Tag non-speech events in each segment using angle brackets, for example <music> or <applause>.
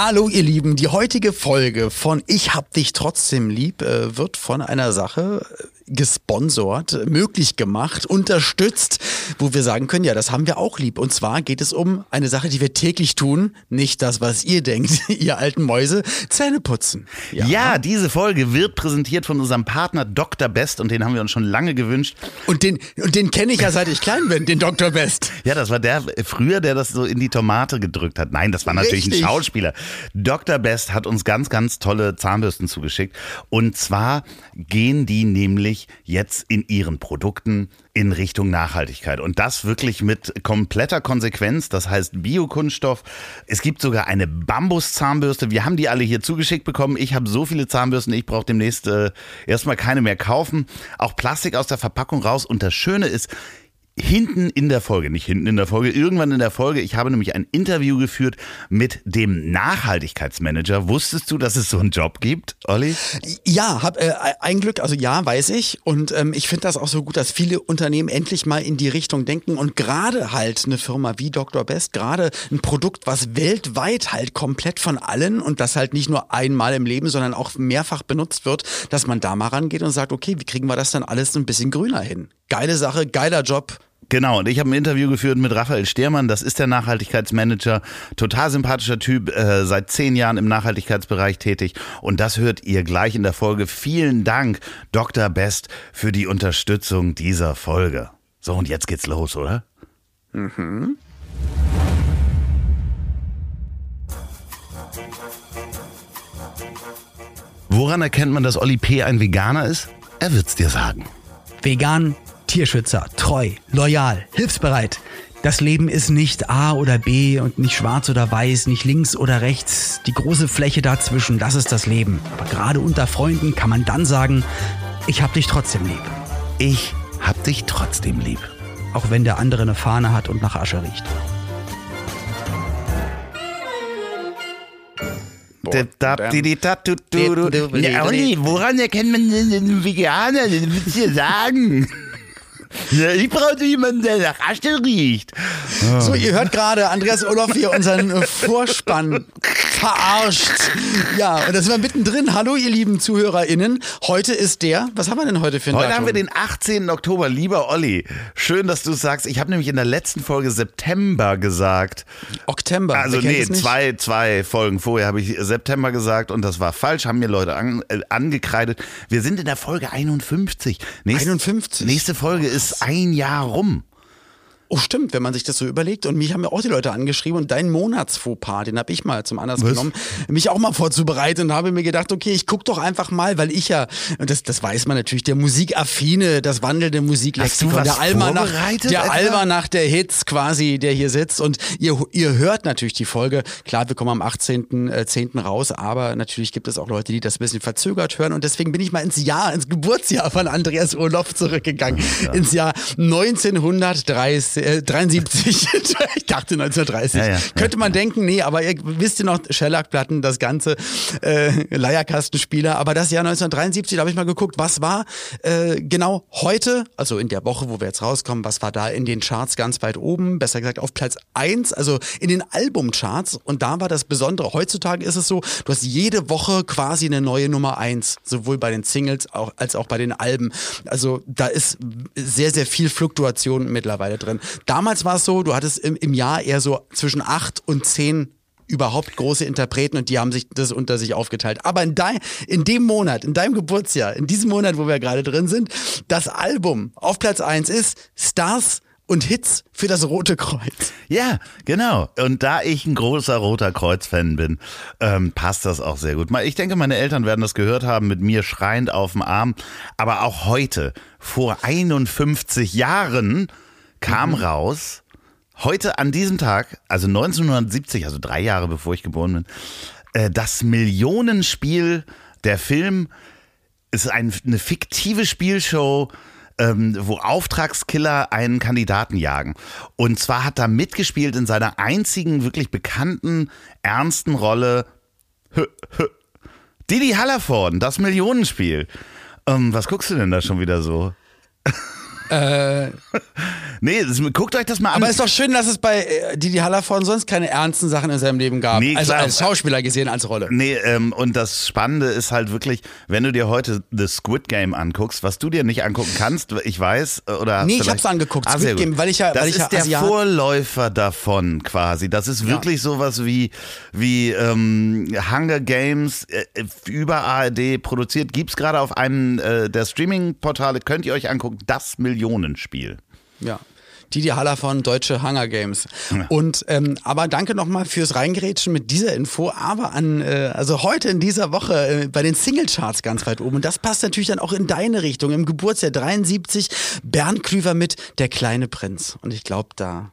Hallo ihr Lieben, die heutige Folge von Ich hab dich trotzdem lieb äh, wird von einer Sache äh, gesponsert, möglich gemacht, unterstützt, wo wir sagen können, ja, das haben wir auch lieb. Und zwar geht es um eine Sache, die wir täglich tun, nicht das, was ihr denkt, <laughs> ihr alten Mäuse, Zähne putzen. Ja. ja, diese Folge wird präsentiert von unserem Partner Dr. Best und den haben wir uns schon lange gewünscht. Und den, und den kenne ich ja seit ich klein bin, den Dr. Best. Ja, das war der früher, der das so in die Tomate gedrückt hat. Nein, das war natürlich Richtig. ein Schauspieler. Dr. Best hat uns ganz, ganz tolle Zahnbürsten zugeschickt. Und zwar gehen die nämlich jetzt in ihren Produkten in Richtung Nachhaltigkeit. Und das wirklich mit kompletter Konsequenz. Das heißt Biokunststoff. Es gibt sogar eine Bambuszahnbürste. Wir haben die alle hier zugeschickt bekommen. Ich habe so viele Zahnbürsten, ich brauche demnächst äh, erstmal keine mehr kaufen. Auch Plastik aus der Verpackung raus. Und das Schöne ist, hinten in der Folge, nicht hinten in der Folge, irgendwann in der Folge, ich habe nämlich ein Interview geführt mit dem Nachhaltigkeitsmanager. Wusstest du, dass es so einen Job gibt, Olli? Ja, hab äh, ein Glück, also ja, weiß ich. Und ähm, ich finde das auch so gut, dass viele Unternehmen endlich mal in die Richtung denken und gerade halt eine Firma wie Dr. Best, gerade ein Produkt, was weltweit halt komplett von allen und das halt nicht nur einmal im Leben, sondern auch mehrfach benutzt wird, dass man da mal rangeht und sagt, okay, wie kriegen wir das dann alles ein bisschen grüner hin? Geile Sache, geiler Job, Genau, und ich habe ein Interview geführt mit Raphael Stehrmann, das ist der Nachhaltigkeitsmanager, total sympathischer Typ, äh, seit zehn Jahren im Nachhaltigkeitsbereich tätig und das hört ihr gleich in der Folge. Vielen Dank, Dr. Best, für die Unterstützung dieser Folge. So, und jetzt geht's los, oder? Mhm. Woran erkennt man, dass Olli P. ein Veganer ist? Er wird's dir sagen. Vegan Tierschützer, treu, loyal, hilfsbereit. Das Leben ist nicht A oder B und nicht schwarz oder weiß, nicht links oder rechts. Die große Fläche dazwischen, das ist das Leben. Aber gerade unter Freunden kann man dann sagen, ich hab dich trotzdem lieb. Ich hab dich trotzdem lieb. Auch wenn der andere eine Fahne hat und nach Asche riecht. Olli, woran erkennt man einen Veganer? Das willst du sagen? Ich brauche jemanden, der nach Asche riecht. So, ihr hört gerade Andreas Olof hier unseren Vorspann verarscht. Ja, und da sind wir mittendrin. Hallo, ihr lieben ZuhörerInnen. Heute ist der, was haben wir denn heute für ein Heute Datum? haben wir den 18. Oktober. Lieber Olli, schön, dass du sagst. Ich habe nämlich in der letzten Folge September gesagt. Oktober. Also nee, zwei, zwei Folgen vorher habe ich September gesagt und das war falsch, haben mir Leute an, äh, angekreidet. Wir sind in der Folge 51. Nächste, 51. Nächste Folge ist ein Jahr rum. Oh, stimmt, wenn man sich das so überlegt. Und mich haben ja auch die Leute angeschrieben und dein Monatsfauxpas, den habe ich mal zum Anlass Was? genommen, mich auch mal vorzubereiten und habe mir gedacht, okay, ich guck doch einfach mal, weil ich ja, das, das weiß man natürlich, der Musikaffine, das wandelnde Musiklexikon, der Alma nach, der Alma nach der Hits quasi, der hier sitzt. Und ihr, ihr hört natürlich die Folge. Klar, wir kommen am 18.10. Äh, 10. raus, aber natürlich gibt es auch Leute, die das ein bisschen verzögert hören. Und deswegen bin ich mal ins Jahr, ins Geburtsjahr von Andreas Urlaub zurückgegangen. Ja. Ins Jahr 1930 äh, 73. <laughs> ich dachte 1930. Ja, ja, Könnte man denken, nee, aber ihr wisst ihr noch, Shellac-Platten, das ganze äh, Leierkastenspieler. Aber das Jahr 1973, da habe ich mal geguckt, was war äh, genau heute, also in der Woche, wo wir jetzt rauskommen, was war da in den Charts ganz weit oben, besser gesagt auf Platz 1, also in den Albumcharts. Und da war das Besondere. Heutzutage ist es so, du hast jede Woche quasi eine neue Nummer 1, sowohl bei den Singles auch, als auch bei den Alben. Also da ist sehr, sehr viel Fluktuation mittlerweile drin. Damals war es so, du hattest im, im Jahr eher so zwischen acht und zehn überhaupt große Interpreten und die haben sich das unter sich aufgeteilt. Aber in, dein, in dem Monat, in deinem Geburtsjahr, in diesem Monat, wo wir gerade drin sind, das Album auf Platz eins ist Stars und Hits für das Rote Kreuz. Ja, genau. Und da ich ein großer Roter Kreuz-Fan bin, ähm, passt das auch sehr gut. Ich denke, meine Eltern werden das gehört haben, mit mir schreiend auf dem Arm. Aber auch heute, vor 51 Jahren, kam mhm. raus, heute an diesem Tag, also 1970, also drei Jahre bevor ich geboren bin, äh, das Millionenspiel, der Film ist ein, eine fiktive Spielshow, ähm, wo Auftragskiller einen Kandidaten jagen. Und zwar hat er mitgespielt in seiner einzigen wirklich bekannten, ernsten Rolle Didi Hallervorden, das Millionenspiel. Ähm, was guckst du denn da schon wieder so? Äh, <laughs> nee, das, guckt euch das mal an. Aber ist doch schön, dass es bei äh, Didi Hallervorden sonst keine ernsten Sachen in seinem Leben gab. Nee, also klar. als Schauspieler gesehen, als Rolle. Nee, ähm, und das Spannende ist halt wirklich, wenn du dir heute The Squid Game anguckst, was du dir nicht angucken kannst, ich weiß, äh, oder Nee, ich hab's angeguckt, Ah, Squid. Game, weil ich ja- Das weil ich ist ja der Vorläufer davon quasi. Das ist wirklich sowas wie, wie ähm, Hunger Games äh, über ARD produziert. Gibt's gerade auf einem äh, der Streaming-Portale, könnt ihr euch angucken, das Millionenspiel. Ja. Didi Haller von Deutsche Hunger Games. Und ähm, aber danke nochmal fürs Reingerätschen mit dieser Info. Aber an äh, also heute in dieser Woche äh, bei den Singlecharts ganz weit oben. Und das passt natürlich dann auch in deine Richtung. Im Geburtsjahr 73 Bernd Klüver mit Der kleine Prinz. Und ich glaube, da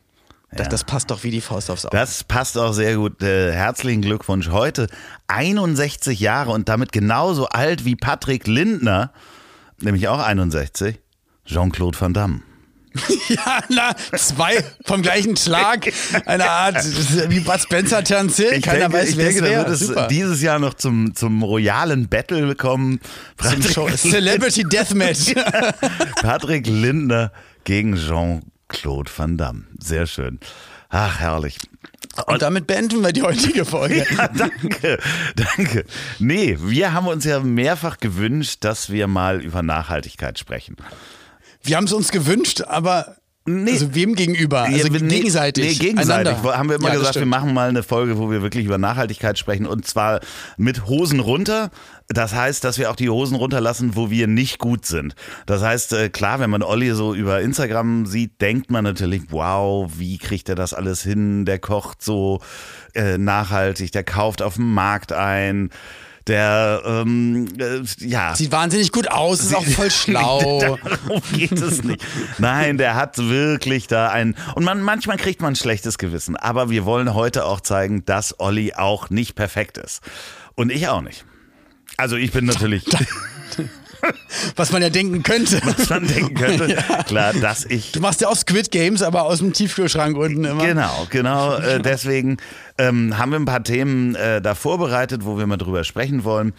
das, das passt doch wie die Faust aufs Auge. Das passt auch sehr gut. Äh, herzlichen Glückwunsch. Heute 61 Jahre und damit genauso alt wie Patrick Lindner, nämlich auch 61, Jean-Claude Van Damme. <laughs> ja, na, zwei vom gleichen Schlag. Eine Art wie Bud Spencer Terence Hill. Keiner weiß, ich wer denke es wäre. wird es dieses Jahr noch zum, zum royalen Battle kommen. Patrick. Celebrity Deathmatch. <laughs> Patrick Lindner gegen Jean-Claude Van Damme. Sehr schön. Ach, herrlich. Und damit beenden wir die heutige Folge. <laughs> Ja, danke, danke. Nee, wir haben uns ja mehrfach gewünscht, dass wir mal über Nachhaltigkeit sprechen. Wir haben es uns gewünscht, aber Nee. also wem gegenüber? Also nee, gegenseitig. Nee, gegenseitig. Einander. Haben wir immer Ja, gesagt, wir machen mal eine Folge, wo wir wirklich über Nachhaltigkeit sprechen und zwar mit Hosen runter. Das heißt, dass wir auch die Hosen runterlassen, wo wir nicht gut sind. Das heißt, äh, klar, wenn man Olli so über Instagram sieht, denkt man natürlich, wow, wie kriegt er das alles hin? Der kocht so äh, nachhaltig, der kauft auf dem Markt ein. Der, ähm, äh, ja. Sieht wahnsinnig gut aus, ist auch voll schlau. <laughs> Darum geht es nicht. Nein, der hat wirklich da ein. Und man, manchmal kriegt man ein schlechtes Gewissen. Aber wir wollen heute auch zeigen, dass Olli auch nicht perfekt ist. Und ich auch nicht. Also ich bin natürlich, <laughs> <laughs> Was man ja denken könnte. was man denken könnte, <laughs> klar, dass ich. Du machst ja auch Squid Games, aber aus dem Tiefkühlschrank unten immer. Genau, genau. <laughs> Äh, deswegen ähm, haben wir ein paar Themen äh, da vorbereitet, wo wir mal drüber sprechen wollen.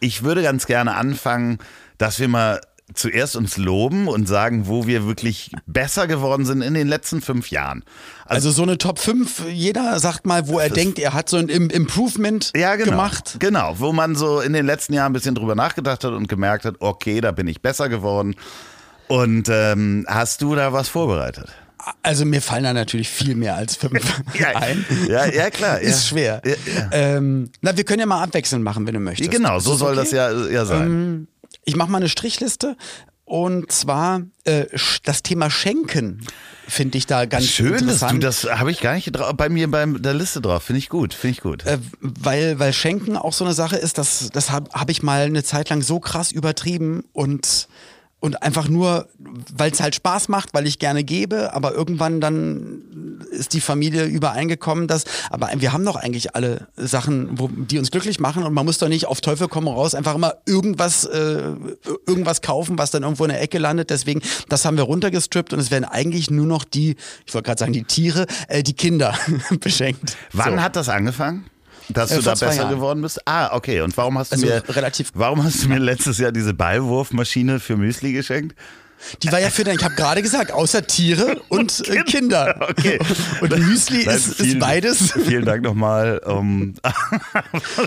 Ich würde ganz gerne anfangen, dass wir mal zuerst uns loben und sagen, wo wir wirklich besser geworden sind in den letzten fünf Jahren. Also so eine Top 5, jeder sagt mal, wo er denkt, er hat so ein Im- Improvement ja, genau. gemacht. Genau, wo man so in den letzten Jahren ein bisschen drüber nachgedacht hat und gemerkt hat, okay, da bin ich besser geworden. Und ähm, hast du da was vorbereitet? Also mir fallen da natürlich viel mehr als fünf <laughs> ein. ja, ja, klar. Ja. Ist schwer. Ja, ja. Ähm, na, wir können ja mal abwechselnd machen, wenn du möchtest. Genau, so soll okay? das ja, ja sein. Ich mache mal eine Strichliste und zwar äh, das Thema Schenken finde ich da ganz Schön, dass interessant. du das habe ich gar nicht bei mir bei der Liste drauf. Finde ich gut, finde ich gut. Äh, weil, weil Schenken auch so eine Sache ist, das, das habe hab ich mal eine Zeit lang so krass übertrieben und, und einfach nur, weil es halt Spaß macht, weil ich gerne gebe, aber irgendwann dann ist die Familie übereingekommen, dass, aber wir haben doch eigentlich alle Sachen, wo, die uns glücklich machen und man muss doch nicht auf Teufel komm raus einfach immer irgendwas, äh, irgendwas kaufen, was dann irgendwo in der Ecke landet. Deswegen, das haben wir runtergestrippt und es werden eigentlich nur noch die, ich wollte gerade sagen, die Tiere, äh, die Kinder <laughs> beschenkt. Wann so. hat das angefangen? Dass Äh, du da besser Jahren. geworden bist? Ah, okay. Und warum hast du Also mir relativ- Warum hast du mir letztes Jahr diese Ballwurfmaschine für Müsli geschenkt? Die war ja für den, ich habe gerade gesagt, außer Tiere <laughs> und äh, Kinder. <laughs> Okay. Und Müsli Nein, ist, ist vielen- beides. <laughs> Vielen Dank nochmal. Um,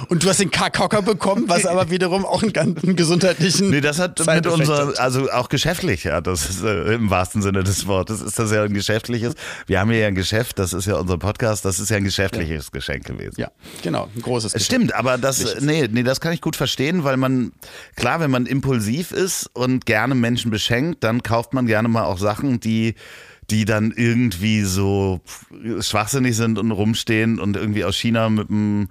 Und du hast den Kackhocker bekommen, was aber wiederum auch einen, ganz- einen gesundheitlichen. nee, das hat mit unserer, also auch geschäftlich, ja, das ist äh, im wahrsten Sinne des Wortes, ist das ja ein geschäftliches. Wir haben hier ja ein Geschäft, das ist ja unser Podcast, das ist ja ein geschäftliches Geschenk gewesen. Ja, genau, ein großes. Es Geschenk. Stimmt, aber das, nee, nee, das kann ich gut verstehen, weil man, klar, wenn man impulsiv ist und gerne Menschen beschenkt, dann kauft man gerne mal auch Sachen, die, die dann irgendwie so schwachsinnig sind und rumstehen und irgendwie aus China mit einem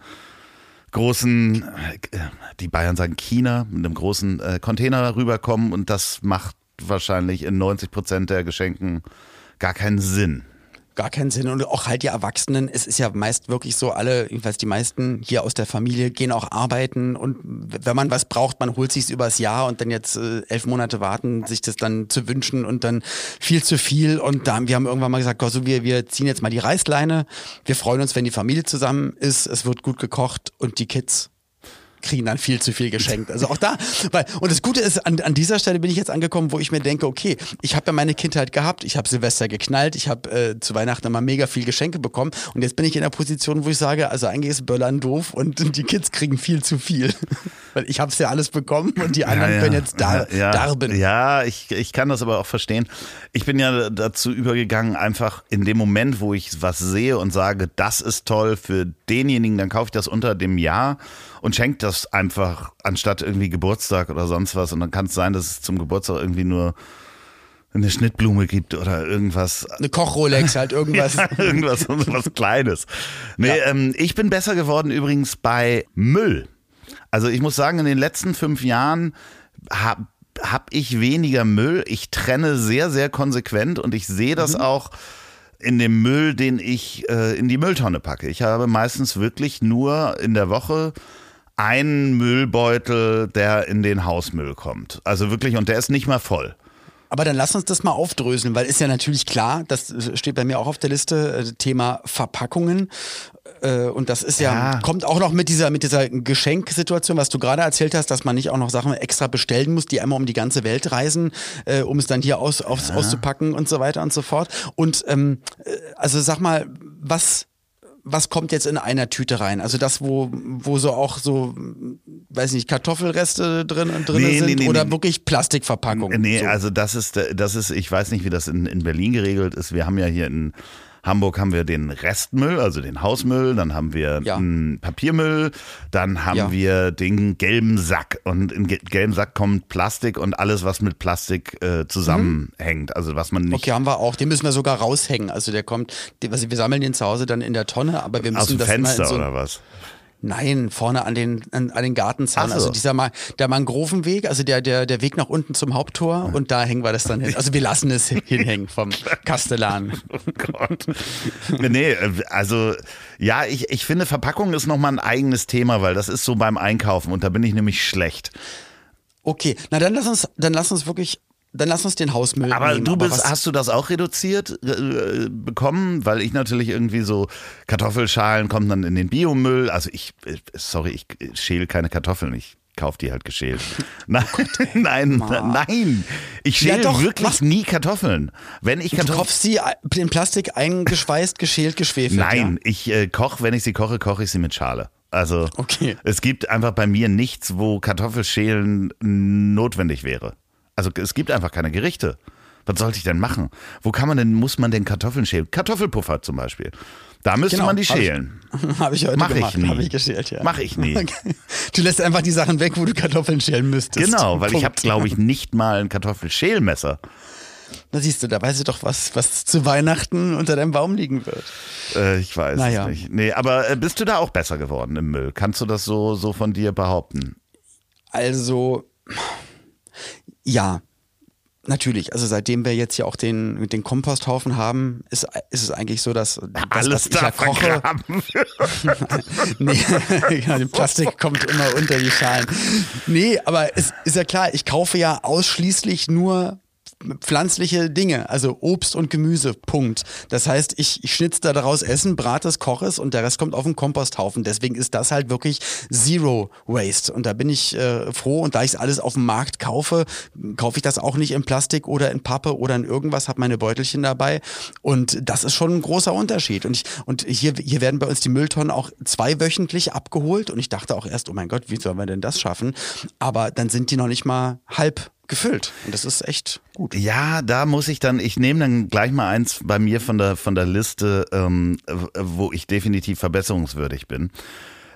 großen, äh, die Bayern sagen China, mit einem großen äh, Container rüberkommen und das macht wahrscheinlich in 90 Prozent der Geschenken gar keinen Sinn. Gar keinen Sinn. Und auch halt die Erwachsenen, es ist ja meist wirklich so, alle, jedenfalls die meisten hier aus der Familie gehen auch arbeiten und wenn man was braucht, man holt sich's übers Jahr und dann jetzt äh, elf Monate warten, sich das dann zu wünschen und dann viel zu viel. Und da haben wir haben irgendwann mal gesagt, also wir, wir ziehen jetzt mal die Reißleine. Wir freuen uns, wenn die Familie zusammen ist, es wird gut gekocht und die Kids kriegen dann viel zu viel geschenkt. Also auch da, weil, und das Gute ist, an, an dieser Stelle bin ich jetzt angekommen, wo ich mir denke, okay, ich habe ja meine Kindheit gehabt, ich habe Silvester geknallt, ich habe äh, zu Weihnachten immer mega viel Geschenke bekommen und jetzt bin ich in der Position, wo ich sage, also eigentlich ist Böllern doof und <laughs> die Kids kriegen viel zu viel. <laughs> weil ich habe es ja alles bekommen und die anderen ja, ja. können jetzt da, ja, darben. Ja, ich, ich kann das aber auch verstehen. Ich bin ja dazu übergegangen, einfach in dem Moment, wo ich was sehe und sage, das ist toll für denjenigen, dann kaufe ich das unter dem Jahr und schenke das einfach anstatt irgendwie Geburtstag oder sonst was. Und dann kann es sein, dass es zum Geburtstag irgendwie nur eine Schnittblume gibt oder irgendwas. Eine Kochrolex halt, irgendwas. <laughs> ja, irgendwas, was Kleines. Nee, ja. ähm, ich bin besser geworden übrigens bei Müll. Also ich muss sagen, in den letzten fünf Jahren habe hab ich weniger Müll. Ich trenne sehr, sehr konsequent und ich sehe das mhm. auch in dem Müll, den ich äh, in die Mülltonne packe. Ich habe meistens wirklich nur in der Woche einen Müllbeutel, der in den Hausmüll kommt. Also wirklich, und der ist nicht mal voll. Aber dann lass uns das mal aufdröseln, weil ist ja natürlich klar, das steht bei mir auch auf der Liste, äh, Thema Verpackungen. Äh, und das ist ja, ja, kommt auch noch mit dieser, mit dieser Geschenksituation, was du gerade erzählt hast, dass man nicht auch noch Sachen extra bestellen muss, die einmal um die ganze Welt reisen, äh, um es dann hier aus, aufs, ja. auszupacken und so weiter und so fort. Und ähm, also sag mal, was was kommt jetzt in einer Tüte rein? Also das, wo, wo so auch so, weiß nicht, Kartoffelreste drin, drin nee, sind nee, nee, oder wirklich Plastikverpackungen? Nee, so. also das ist, das ist, ich weiß nicht, wie das in, in Berlin geregelt ist. Wir haben ja hier in Hamburg haben wir den Restmüll, also den Hausmüll, dann haben wir ja. Papiermüll, dann haben ja. wir den gelben Sack und in gelben Sack kommt Plastik und alles, was mit Plastik äh, zusammenhängt, mhm. also was man nicht. Okay, haben wir auch. Den müssen wir sogar raushängen. Also der kommt, also wir sammeln den zu Hause dann in der Tonne, aber wir müssen Aus dem das Fenster so, oder was? Nein, vorne an den, an, an den Gartenzaun. So. Also dieser Ma der Mangrovenweg, also der, der, der Weg nach unten zum Haupttor und da hängen wir das dann hin. Also wir lassen es <laughs> hinhängen vom Kastellan. <laughs> Oh Gott. nee, also ja, ich, ich finde Verpackung ist nochmal ein eigenes Thema, weil das ist so beim Einkaufen und da bin ich nämlich schlecht. Okay, na dann lass uns, dann lass uns wirklich dann lass uns den Hausmüll Aber nehmen. du bist, Aber hast du das auch reduziert äh, bekommen? Weil ich natürlich irgendwie so Kartoffelschalen kommen dann in den Biomüll. Also ich, äh, sorry, ich schäle keine Kartoffeln. Ich kaufe die halt geschält. <laughs> <laughs> Nein, oh Gott, nein, nein. Ich schäle ja wirklich mach. nie Kartoffeln. Wenn ich Kartoffeln. Du kaufst sie in Plastik eingeschweißt, geschält, geschwefelt. Nein, ja? ich äh, koche, wenn ich sie koche, koche ich sie mit Schale. Also okay. es gibt einfach bei mir nichts, wo Kartoffelschälen notwendig wäre. Also es gibt einfach keine Gerichte. Was sollte ich denn machen? Wo kann man denn, muss man denn Kartoffeln schälen? Kartoffelpuffer zum Beispiel. Da müsste genau, man die schälen. Habe <laughs> ich, hab ich heute Mach gemacht. Ich Habe ich geschält, ja. Mach ich nie. <laughs> Du lässt einfach die Sachen weg, wo du Kartoffeln schälen müsstest. Genau, weil Punkt. ich habe, glaube ich, nicht mal ein Kartoffelschälmesser. Da siehst du, da weißt du doch, was, was zu Weihnachten unter deinem Baum liegen wird. Äh, ich weiß naja. es nicht. Nee, aber äh, bist du da auch besser geworden im Müll? Kannst du das so, so von dir behaupten? Also, ja, Natürlich, also seitdem wir jetzt ja auch den, den Komposthaufen haben, ist, ist es eigentlich so, dass das, alles was da ja koche, <laughs> nee, <laughs> genau, die Plastik kommt immer unter die Schalen. Nee, aber es ist ja klar, ich kaufe ja ausschließlich nur pflanzliche Dinge, also Obst und Gemüse, Punkt. Das heißt, ich, ich schnitze da daraus Essen, brate es, koche es und der Rest kommt auf den Komposthaufen. Deswegen ist das halt wirklich Zero Waste. Und da bin ich äh, froh und da ich es alles auf dem Markt kaufe, kaufe ich das auch nicht in Plastik oder in Pappe oder in irgendwas, habe meine Beutelchen dabei. Und das ist schon ein großer Unterschied. Und, ich, und hier, hier werden bei uns die Mülltonnen auch zweiwöchentlich abgeholt und ich dachte auch erst, oh mein Gott, wie sollen wir denn das schaffen? Aber dann sind die noch nicht mal halb gefüllt. Und das ist echt gut. Ja, da muss ich dann, ich nehme dann gleich mal eins bei mir von der, von der Liste, ähm, wo ich definitiv verbesserungswürdig bin.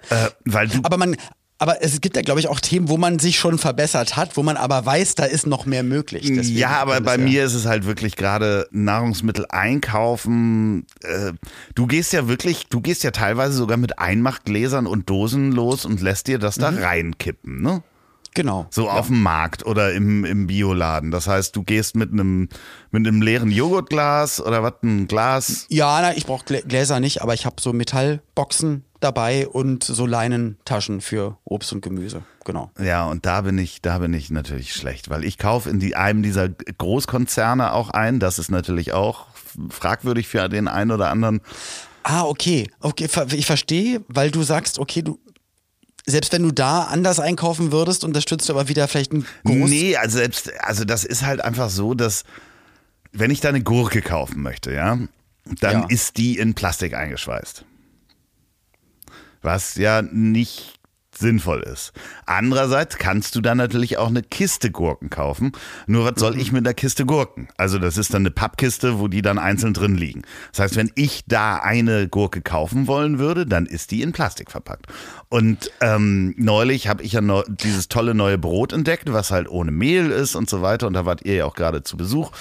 Äh, weil du aber man, aber es gibt ja, glaube ich, auch Themen, wo man sich schon verbessert hat, wo man aber weiß, da ist noch mehr möglich. Deswegen ja, aber bei ja mir ist es halt wirklich gerade Nahrungsmittel einkaufen. Äh, du gehst ja wirklich, du gehst ja teilweise sogar mit Einmachgläsern und Dosen los und lässt dir das da mhm. reinkippen, ne? Genau. So ja. auf dem Markt oder im, im Bioladen. Das heißt, du gehst mit einem mit einem leeren Joghurtglas oder was, ein Glas? Ja, na, ich brauche Gläser nicht, aber ich habe so Metallboxen dabei und so Leinentaschen für Obst und Gemüse. Genau. Ja, und da bin ich, da bin ich natürlich schlecht, weil ich kaufe in die, einem dieser Großkonzerne auch ein. Das ist natürlich auch fragwürdig für den einen oder anderen. Ah, okay. Okay, ich verstehe, weil du sagst, okay, du, selbst wenn du da anders einkaufen würdest, unterstützt du aber wieder vielleicht ein groß. Nee, also selbst, also das ist halt einfach so, dass wenn ich da eine Gurke kaufen möchte, ja, dann ja. ist die in Plastik eingeschweißt. Was ja nicht sinnvoll ist. Andererseits kannst du dann natürlich auch eine Kiste Gurken kaufen. Nur was soll mhm. ich mit der Kiste Gurken? Also das ist dann eine Pappkiste, wo die dann einzeln drin liegen. Das heißt, wenn ich da eine Gurke kaufen wollen würde, dann ist die in Plastik verpackt. Und ähm, neulich habe ich ja noch dieses tolle neue Brot entdeckt, was halt ohne Mehl ist und so weiter. Und da wart ihr ja auch gerade zu Besuch.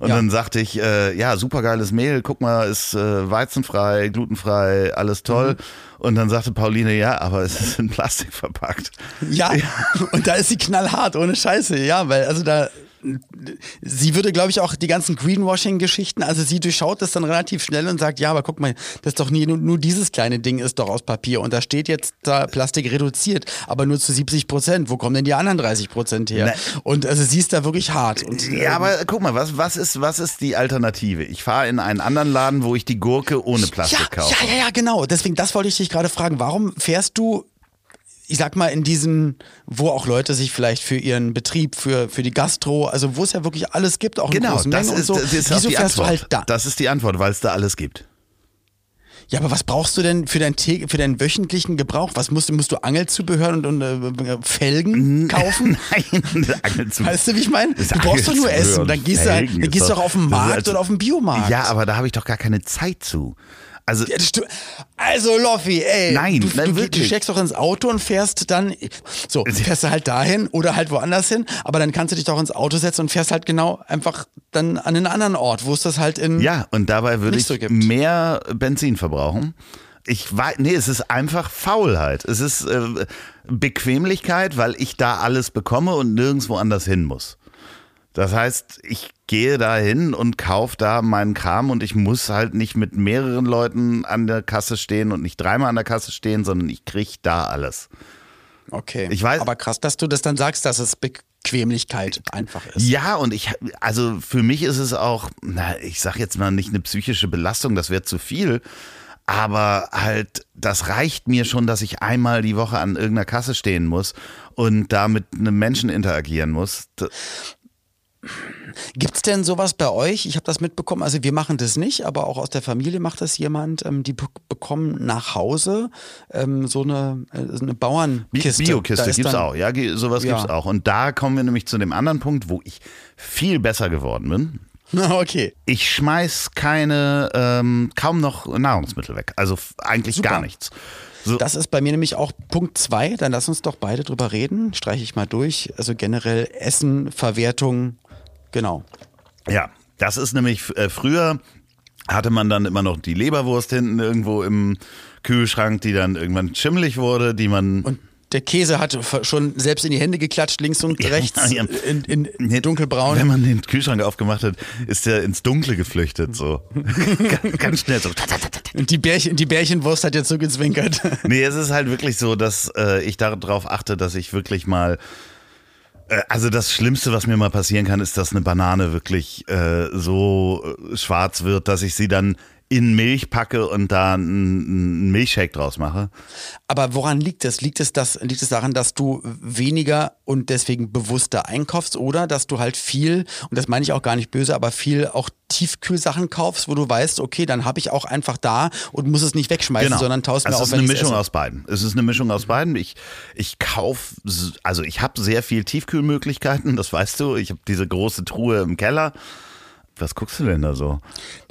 Und ja. dann sagte ich, äh, ja, supergeiles Mehl, guck mal, ist äh, weizenfrei, glutenfrei, alles toll. Mhm. Und dann sagte Pauline, ja, aber es ist in Plastik verpackt. Ja, ja, und da ist sie knallhart, ohne Scheiße, ja, weil also da sie würde, glaube ich, auch die ganzen Greenwashing-Geschichten, also sie durchschaut das dann relativ schnell und sagt, ja, aber guck mal, das ist doch nie, nur, nur dieses kleine Ding ist doch aus Papier und da steht jetzt da Plastik reduziert, aber nur zu 70 Prozent. Wo kommen denn die anderen 30 Prozent her? Ne. Und also sie ist da wirklich hart. Und, ja, ähm, aber guck mal, was, was, ist, was ist die Alternative? Ich fahre in einen anderen Laden, wo ich die Gurke ohne Plastik ja, kaufe. Ja, ja, ja, genau. Deswegen, das wollte ich dich gerade fragen. Warum fährst du ich sag mal, in diesem, wo auch Leute sich vielleicht für ihren Betrieb, für, für die Gastro, also wo es ja wirklich alles gibt, auch genau, in großen Mengen ist, und so. Das ist Wieso fährst Antwort. du halt da? Das ist die Antwort, weil es da alles gibt. Ja, aber was brauchst du denn für, dein, für deinen wöchentlichen Gebrauch? Was musst, musst du Angelzubehör und, und äh, Felgen <laughs> kaufen? Nein, Angelzubehör. Weißt du, wie ich meine? Du brauchst doch nur Essen. Dann gehst, du, dann gehst du doch auf den Markt als, oder auf den Biomarkt. Ja, aber da habe ich doch gar keine Zeit zu. Also, ja, also Loffi, ey. Nein, du, nein, du, wirklich. du steckst doch ins Auto und fährst dann, so, fährst du halt dahin oder halt woanders hin, aber dann kannst du dich doch ins Auto setzen und fährst halt genau einfach dann an einen anderen Ort, wo es das halt in. Ja, und dabei würde ich so mehr Benzin verbrauchen. Ich weiß, nee, es ist einfach Faulheit. Es ist äh, Bequemlichkeit, weil ich da alles bekomme und nirgendwo anders hin muss. Das heißt, ich gehe da hin und kaufe da meinen Kram und ich muss halt nicht mit mehreren Leuten an der Kasse stehen und nicht dreimal an der Kasse stehen, sondern ich kriege da alles. Okay. Ich weiß, aber krass, dass du das dann sagst, dass es Bequemlichkeit einfach ist. Ja, und ich, also für mich ist es auch, na, ich sag jetzt mal nicht eine psychische Belastung, das wäre zu viel. Aber halt, das reicht mir schon, dass ich einmal die Woche an irgendeiner Kasse stehen muss und da mit einem Menschen interagieren muss. Gibt es denn sowas bei euch? Ich habe das mitbekommen, also wir machen das nicht, aber auch aus der Familie macht das jemand. Ähm, die bekommen nach Hause ähm, so eine, äh, eine Bauernkiste. Biokiste gibt es auch, ja, sowas ja. gibt es auch. Und da kommen wir nämlich zu dem anderen Punkt, wo ich viel besser geworden bin. <laughs> Okay. Ich schmeiß keine, ähm, kaum noch Nahrungsmittel weg. Also eigentlich Super. gar nichts. So. Das ist bei mir nämlich auch Punkt zwei. Dann lass uns doch beide drüber reden. Streiche ich mal durch. Also generell Essen, Verwertung, Genau. Ja, das ist nämlich äh, früher hatte man dann immer noch die Leberwurst hinten irgendwo im Kühlschrank, die dann irgendwann schimmelig wurde, die man und der Käse hat schon selbst in die Hände geklatscht, links und <laughs> rechts ja, ja. In, in, dunkelbraun. Wenn man den Kühlschrank aufgemacht hat, ist der ins Dunkle geflüchtet, so. <laughs> ganz, ganz, schnell so. Und die, Bärchen, die Bärchenwurst hat jetzt so gezwinkert. Nee, es ist halt wirklich so, dass äh, ich darauf achte, dass ich wirklich mal also das Schlimmste, was mir mal passieren kann, ist, dass eine Banane wirklich äh, so äh, schwarz wird, dass ich sie dann in Milch packe und da einen Milchshake draus mache. Aber woran liegt es? Liegt es, das, liegt es daran, dass du weniger und deswegen bewusster einkaufst oder dass du halt viel, und das meine ich auch gar nicht böse, aber viel auch Tiefkühlsachen kaufst, wo du weißt, okay, dann habe ich auch einfach da und muss es nicht wegschmeißen, genau. sondern taust mir auf, Es ist eine Mischung aus beiden. Es ist eine Mischung aus beiden. Ich, ich kaufe, also ich habe sehr viel Tiefkühlmöglichkeiten, <laughs> das weißt du. Ich habe diese große Truhe im Keller. Was guckst du denn da so?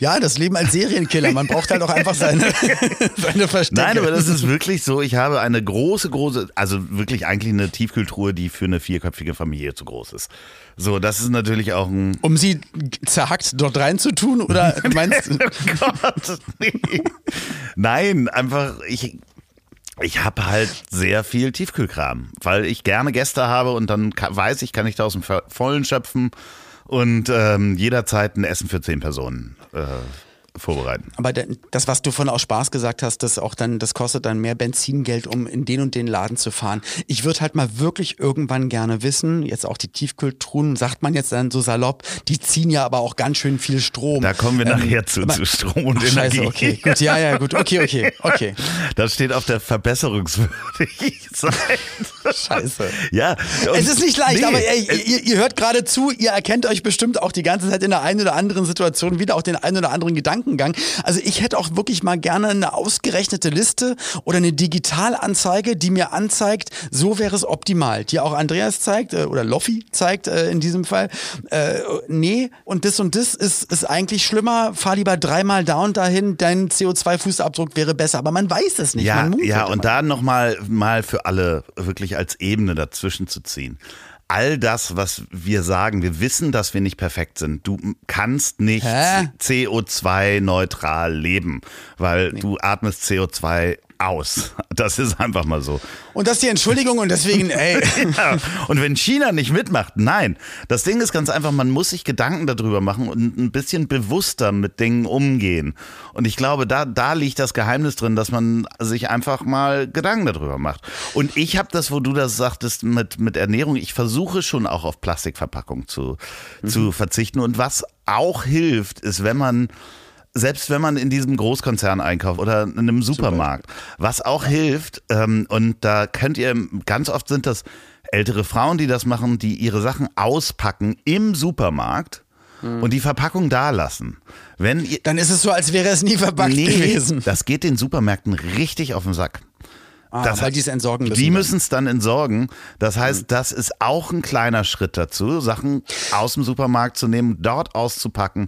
Ja, das Leben als Serienkiller. Man braucht halt auch einfach seine, <laughs> seine Verstecke. Nein, aber das ist wirklich so. Ich habe eine große, große, also wirklich eigentlich eine Tiefkühltruhe, die für eine vierköpfige Familie zu groß ist. So, das ist natürlich auch ein. Um sie zerhackt dort reinzutun oder <laughs> meinst du? oh Gott, nee. Nein, einfach, ich, ich habe halt sehr viel Tiefkühlkram, weil ich gerne Gäste habe und dann weiß ich, kann ich da aus dem Vollen schöpfen und ähm, jederzeit ein Essen für zehn Personen. Äh, vorbereiten. Aber das, was du von aus Spaß gesagt hast, das auch dann, das kostet dann mehr Benzingeld, um in den und den Laden zu fahren. Ich würde halt mal wirklich irgendwann gerne wissen, jetzt auch die Tiefkühltruhen, sagt man jetzt dann so salopp, die ziehen ja aber auch ganz schön viel Strom. Da kommen wir ähm, nachher zu, zu Strom und ach, Energie. Scheiße, okay, gut, ja, ja, gut, okay, okay, okay. <laughs> Das steht auf der verbesserungswürdigen <laughs> Seite. Scheiße. Ja. Es ist nicht leicht, nee, aber ey, ihr, ihr hört gerade zu, ihr erkennt euch bestimmt auch die ganze Zeit in der einen oder anderen Situation wieder auch den einen oder anderen Gedankengang. Also ich hätte auch wirklich mal gerne eine ausgerechnete Liste oder eine Digitalanzeige, die mir anzeigt, so wäre es optimal. Die auch Andreas zeigt äh, oder Loffi zeigt äh, in diesem Fall. Äh, nee, und das und das ist, ist eigentlich schlimmer. Fahr lieber dreimal da und dahin, dein CO2-Fußabdruck wäre besser. Aber man weiß es nicht. Ja, ja und da nochmal mal für alle wirklich als Ebene dazwischen zu ziehen all das, was wir sagen, wir wissen, dass wir nicht perfekt sind. Du kannst nicht CO2-neutral leben, weil nee. du atmest CO2 aus. Das ist einfach mal so. Und das ist die Entschuldigung und deswegen, <laughs> ey. ja. Und wenn China nicht mitmacht, nein. Das Ding ist ganz einfach, man muss sich Gedanken darüber machen und ein bisschen bewusster mit Dingen umgehen. Und ich glaube, da, da liegt das Geheimnis drin, dass man sich einfach mal Gedanken darüber macht. Und ich habe das, wo du das sagtest, mit, mit Ernährung, ich versuche schon auch auf Plastikverpackung zu, mhm. zu verzichten. Und was auch hilft, ist, wenn man selbst wenn man in diesem Großkonzern einkauft oder in einem Supermarkt, Super. was auch hilft, ähm, und da könnt ihr, ganz oft sind das ältere Frauen, die das machen, die ihre Sachen auspacken im Supermarkt und die Verpackung da lassen. Wenn ihr, Dann ist es so, als wäre es nie verpackt nee, gewesen. Das geht den Supermärkten richtig auf den Sack. Ah, das, weil die es entsorgen müssen. Die müssen es dann entsorgen. Das heißt, mhm. das ist auch ein kleiner Schritt dazu, Sachen aus dem Supermarkt zu nehmen, dort auszupacken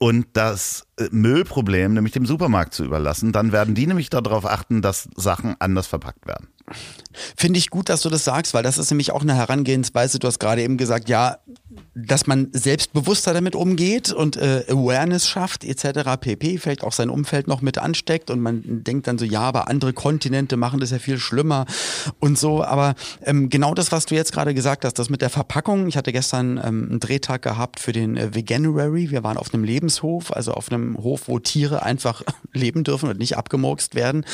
und das äh, Müllproblem, nämlich dem Supermarkt zu überlassen. Dann werden die nämlich darauf achten, dass Sachen anders verpackt werden. Finde ich gut, dass du das sagst, weil das ist nämlich auch eine Herangehensweise. Du hast gerade eben gesagt, ja, dass man selbstbewusster damit umgeht und äh, Awareness schafft etc. pp. Vielleicht auch sein Umfeld noch mit ansteckt und man denkt dann so, ja, aber andere Kontinente machen das ja viel schlimmer und so. Aber ähm, genau das, was du jetzt gerade gesagt hast, das mit der Verpackung. Ich hatte gestern ähm, einen Drehtag gehabt für den äh, Veganuary. Wir waren auf einem Lebenshof, also auf einem Hof, wo Tiere einfach <laughs> leben dürfen und nicht abgemurkst werden.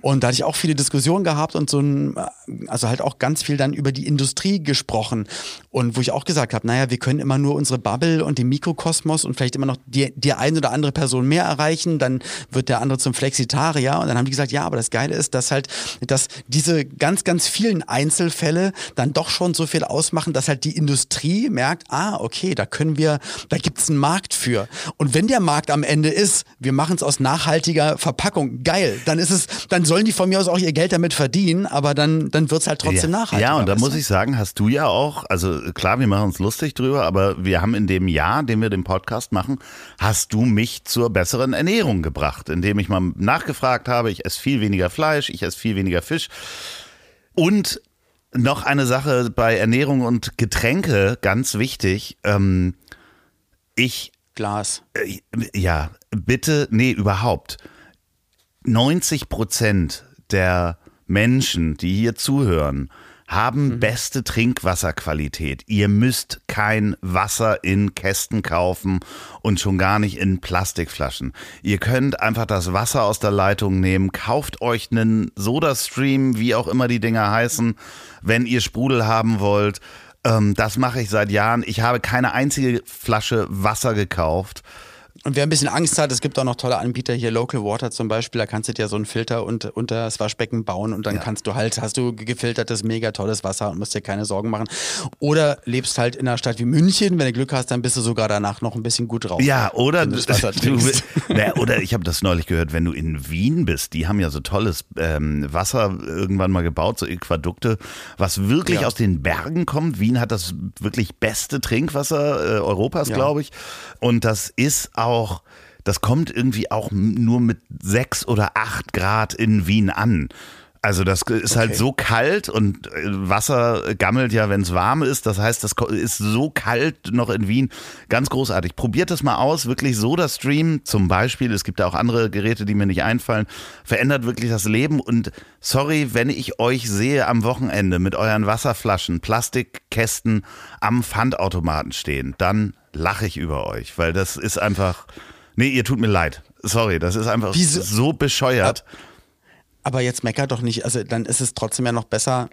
Und da hatte ich auch viele Diskussionen gehabt und so ein, äh, also halt auch ganz viel dann über die Industrie gesprochen. Und wo ich auch gesagt habe, naja, wir können immer nur unsere Bubble und den Mikrokosmos und vielleicht immer noch die, die eine oder andere Person mehr erreichen, dann wird der andere zum Flexitarier. Und dann haben die gesagt, ja, aber das Geile ist, dass halt, dass diese ganz, ganz vielen Einzelfälle dann doch schon so viel ausmachen, dass halt die Industrie merkt, ah, okay, da können wir, da gibt es einen Markt für. Und wenn der Markt am Ende ist, wir machen es aus nachhaltiger Verpackung, geil, dann ist es, dann sollen die von mir aus auch ihr Geld damit verdienen, aber dann, dann wird es halt trotzdem ja. nachhaltig. Ja, und da muss ich sagen, hast du ja auch, also klar, wir machen uns lustig drüber, drüber, aber wir haben in dem Jahr, in dem wir den Podcast machen, hast du mich zur besseren Ernährung gebracht, indem ich mal nachgefragt habe, ich esse viel weniger Fleisch, ich esse viel weniger Fisch. Und noch eine Sache bei Ernährung und Getränke, ganz wichtig. Ähm, ich. Glas. Äh, ja, bitte, nee, überhaupt. 90 Prozent der Menschen, die hier zuhören, haben mhm. beste Trinkwasserqualität. Ihr müsst kein Wasser in Kästen kaufen und schon gar nicht in Plastikflaschen. Ihr könnt einfach das Wasser aus der Leitung nehmen, kauft euch einen Sodastream, wie auch immer die Dinger heißen, wenn ihr Sprudel haben wollt. Ähm, das mache ich seit Jahren. Ich habe keine einzige Flasche Wasser gekauft. Und wer ein bisschen Angst hat, es gibt auch noch tolle Anbieter hier, Local Water zum Beispiel, da kannst du dir so einen Filter unter, unter das Waschbecken bauen und dann ja. kannst du halt, hast du gefiltertes, mega tolles Wasser und musst dir keine Sorgen machen. Oder lebst halt in einer Stadt wie München, wenn du Glück hast, dann bist du sogar danach noch ein bisschen gut drauf. Ja, oder, du, <laughs> na, oder ich habe das neulich gehört, wenn du in Wien bist, die haben ja so tolles ähm, Wasser irgendwann mal gebaut, so Aquadukte, was wirklich ja. aus den Bergen kommt. Wien hat das wirklich beste Trinkwasser äh, Europas, ja. glaube ich. Und das ist auch auch, das kommt irgendwie auch nur mit sechs oder acht Grad in Wien an. Also das ist halt okay. halt so kalt und äh, Wasser gammelt ja, wenn es warm ist. Das heißt, das ist so kalt noch in Wien. Ganz großartig. Probiert das mal aus. Wirklich SodaStream zum Beispiel. Es gibt ja auch andere Geräte, die mir nicht einfallen. Verändert wirklich das Leben. Und sorry, wenn ich euch sehe am Wochenende mit euren Wasserflaschen, Plastikkästen am Pfandautomaten stehen, dann lache ich über euch, weil das ist einfach, nee, ihr tut mir leid. Sorry, das ist einfach Wieso? so bescheuert. Aber jetzt meckert doch nicht. Also dann ist es trotzdem ja noch besser,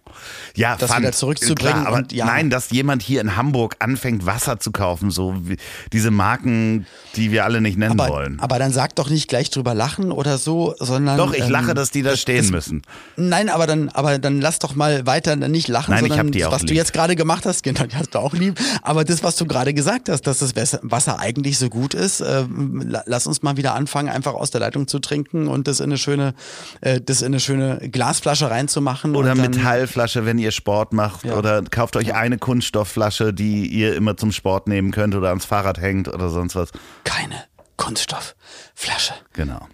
ja, das fand, wieder zurückzubringen. Klar, aber und, ja. nein, dass jemand hier in Hamburg anfängt, Wasser zu kaufen, so wie diese Marken, die wir alle nicht nennen aber, wollen. aber dann sag doch nicht gleich drüber lachen oder so, sondern. Doch, ich ähm, lache, dass die da stehen das- müssen. Nein, aber dann, aber dann lass doch mal weiter nicht lachen, Nein, ich sondern auch was du lieb. jetzt gerade gemacht hast, genau, die hast du auch lieb. Aber das, was du gerade gesagt hast, dass das Wasser eigentlich so gut ist, äh, la- lass uns mal wieder anfangen, einfach aus der Leitung zu trinken und das in eine schöne, äh, das in eine schöne Glasflasche reinzumachen. Oder Metallflasche, wenn ihr Sport macht. Ja. Oder kauft euch eine Kunststoffflasche, die ihr immer zum Sport nehmen könnt oder ans Fahrrad hängt oder sonst was. Keine Kunststoffflasche. Genau.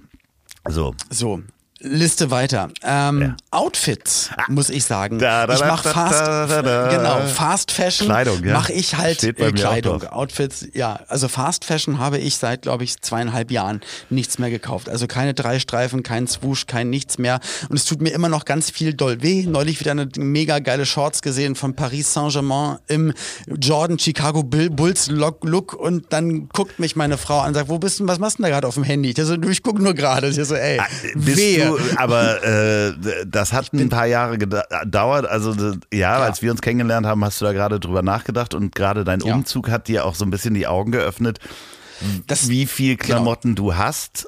So. So. Liste weiter. Ähm, Ja. Outfits, muss ich sagen. Da, da, ich mache Fast, da, genau, Fast Fashion Kleidung, ja. mache ich halt äh, Kleidung. Outfits, ja. Also Fast Fashion habe ich seit, glaube ich, zweieinhalb Jahren nichts mehr gekauft. Also keine drei Streifen, kein Swoosh, kein nichts mehr. Und es tut mir immer noch ganz viel doll weh. Neulich wieder eine mega geile Shorts gesehen von Paris Saint-Germain im Jordan Chicago Bulls Look, und dann guckt mich meine Frau an und sagt, wo bist du, was machst du denn da gerade auf dem Handy? Ich so, du, ich gucke nur gerade. Ich so, ey, Bist wehe. Du, aber äh, das hat ein paar Jahre geda- gedauert. Also d- ja, als wir uns kennengelernt haben, hast du da gerade drüber nachgedacht und gerade dein Ja. Umzug hat dir auch so ein bisschen die Augen geöffnet, Das, wie viel Genau. Klamotten du hast.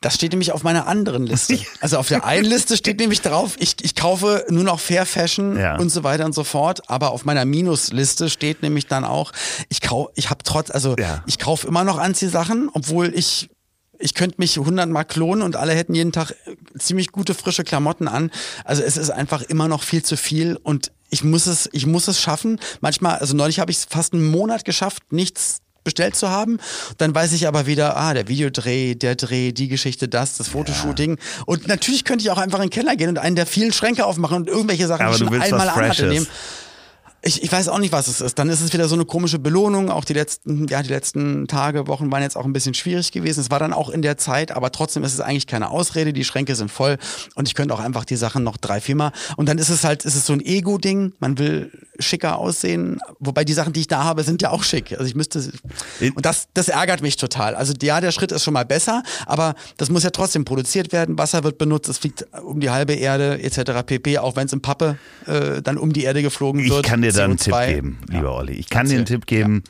Das steht nämlich auf meiner anderen Liste. <laughs> Also auf der einen Liste steht nämlich drauf, ich, ich kaufe nur noch Fair Fashion Ja. und so weiter und so fort. Aber auf meiner Minusliste steht nämlich dann auch, ich kau, ich habe trotz, also Ja. ich kaufe immer noch Anziehsachen, obwohl ich ich könnte mich hundertmal klonen und alle hätten jeden Tag äh, ziemlich gute frische Klamotten an. Also es ist einfach immer noch viel zu viel und ich muss es, ich muss es schaffen. Manchmal, also neulich habe ich es fast einen Monat geschafft, nichts bestellt zu haben. Dann weiß ich aber wieder, ah, der Videodreh, der Dreh, die Geschichte, das, das Fotoshooting. Und natürlich könnte ich auch einfach in den Keller gehen und einen der vielen Schränke aufmachen und irgendwelche Sachen, Aber die ich du schon einmal anhatte, nehmen. Ich, ich weiß auch nicht, was es ist. Dann ist es wieder so eine komische Belohnung. Auch die letzten, ja, die letzten Tage, Wochen waren jetzt auch ein bisschen schwierig gewesen. Es war dann auch in der Zeit, aber trotzdem ist es eigentlich keine Ausrede. Die Schränke sind voll und ich könnte auch einfach die Sachen noch drei, viermal. Und dann ist es halt, ist es so ein Ego-Ding. Man will schicker aussehen. Wobei die Sachen, die ich da habe, sind ja auch schick. Also ich müsste, und das, das ärgert mich total. Also ja, der Schritt ist schon mal besser, aber das muss ja trotzdem produziert werden. Wasser wird benutzt, es fliegt um die halbe Erde etc. pp. Auch wenn es in Pappe äh, dann um die Erde geflogen wird. Kann dir da einen CO2. Tipp geben, lieber Ja. Olli. Ich kann dir einen. Tipp geben.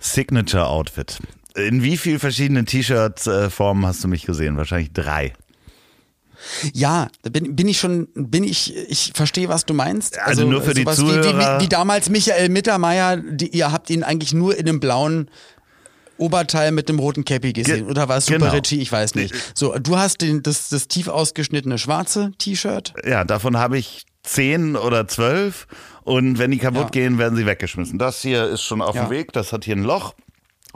Signature Outfit. In wie viel verschiedenen T-Shirt-Formen hast du mich gesehen? Wahrscheinlich drei. Ja, da bin, bin ich schon, bin ich, ich verstehe, was du meinst. Also nur für die Zuhörer. Wie, wie, wie damals Michael Mittermeier, die, ihr habt ihn eigentlich nur in einem blauen Oberteil mit dem roten Cappy gesehen. Ge- Oder war es Super genau. Richie? Ich weiß nicht. So, du hast den, das, das tief ausgeschnittene schwarze T-Shirt. Ja, davon habe ich zehn oder zwölf. Und wenn die kaputt Ja. gehen, werden sie weggeschmissen. Das hier ist schon auf Ja. dem Weg. Das hat hier ein Loch.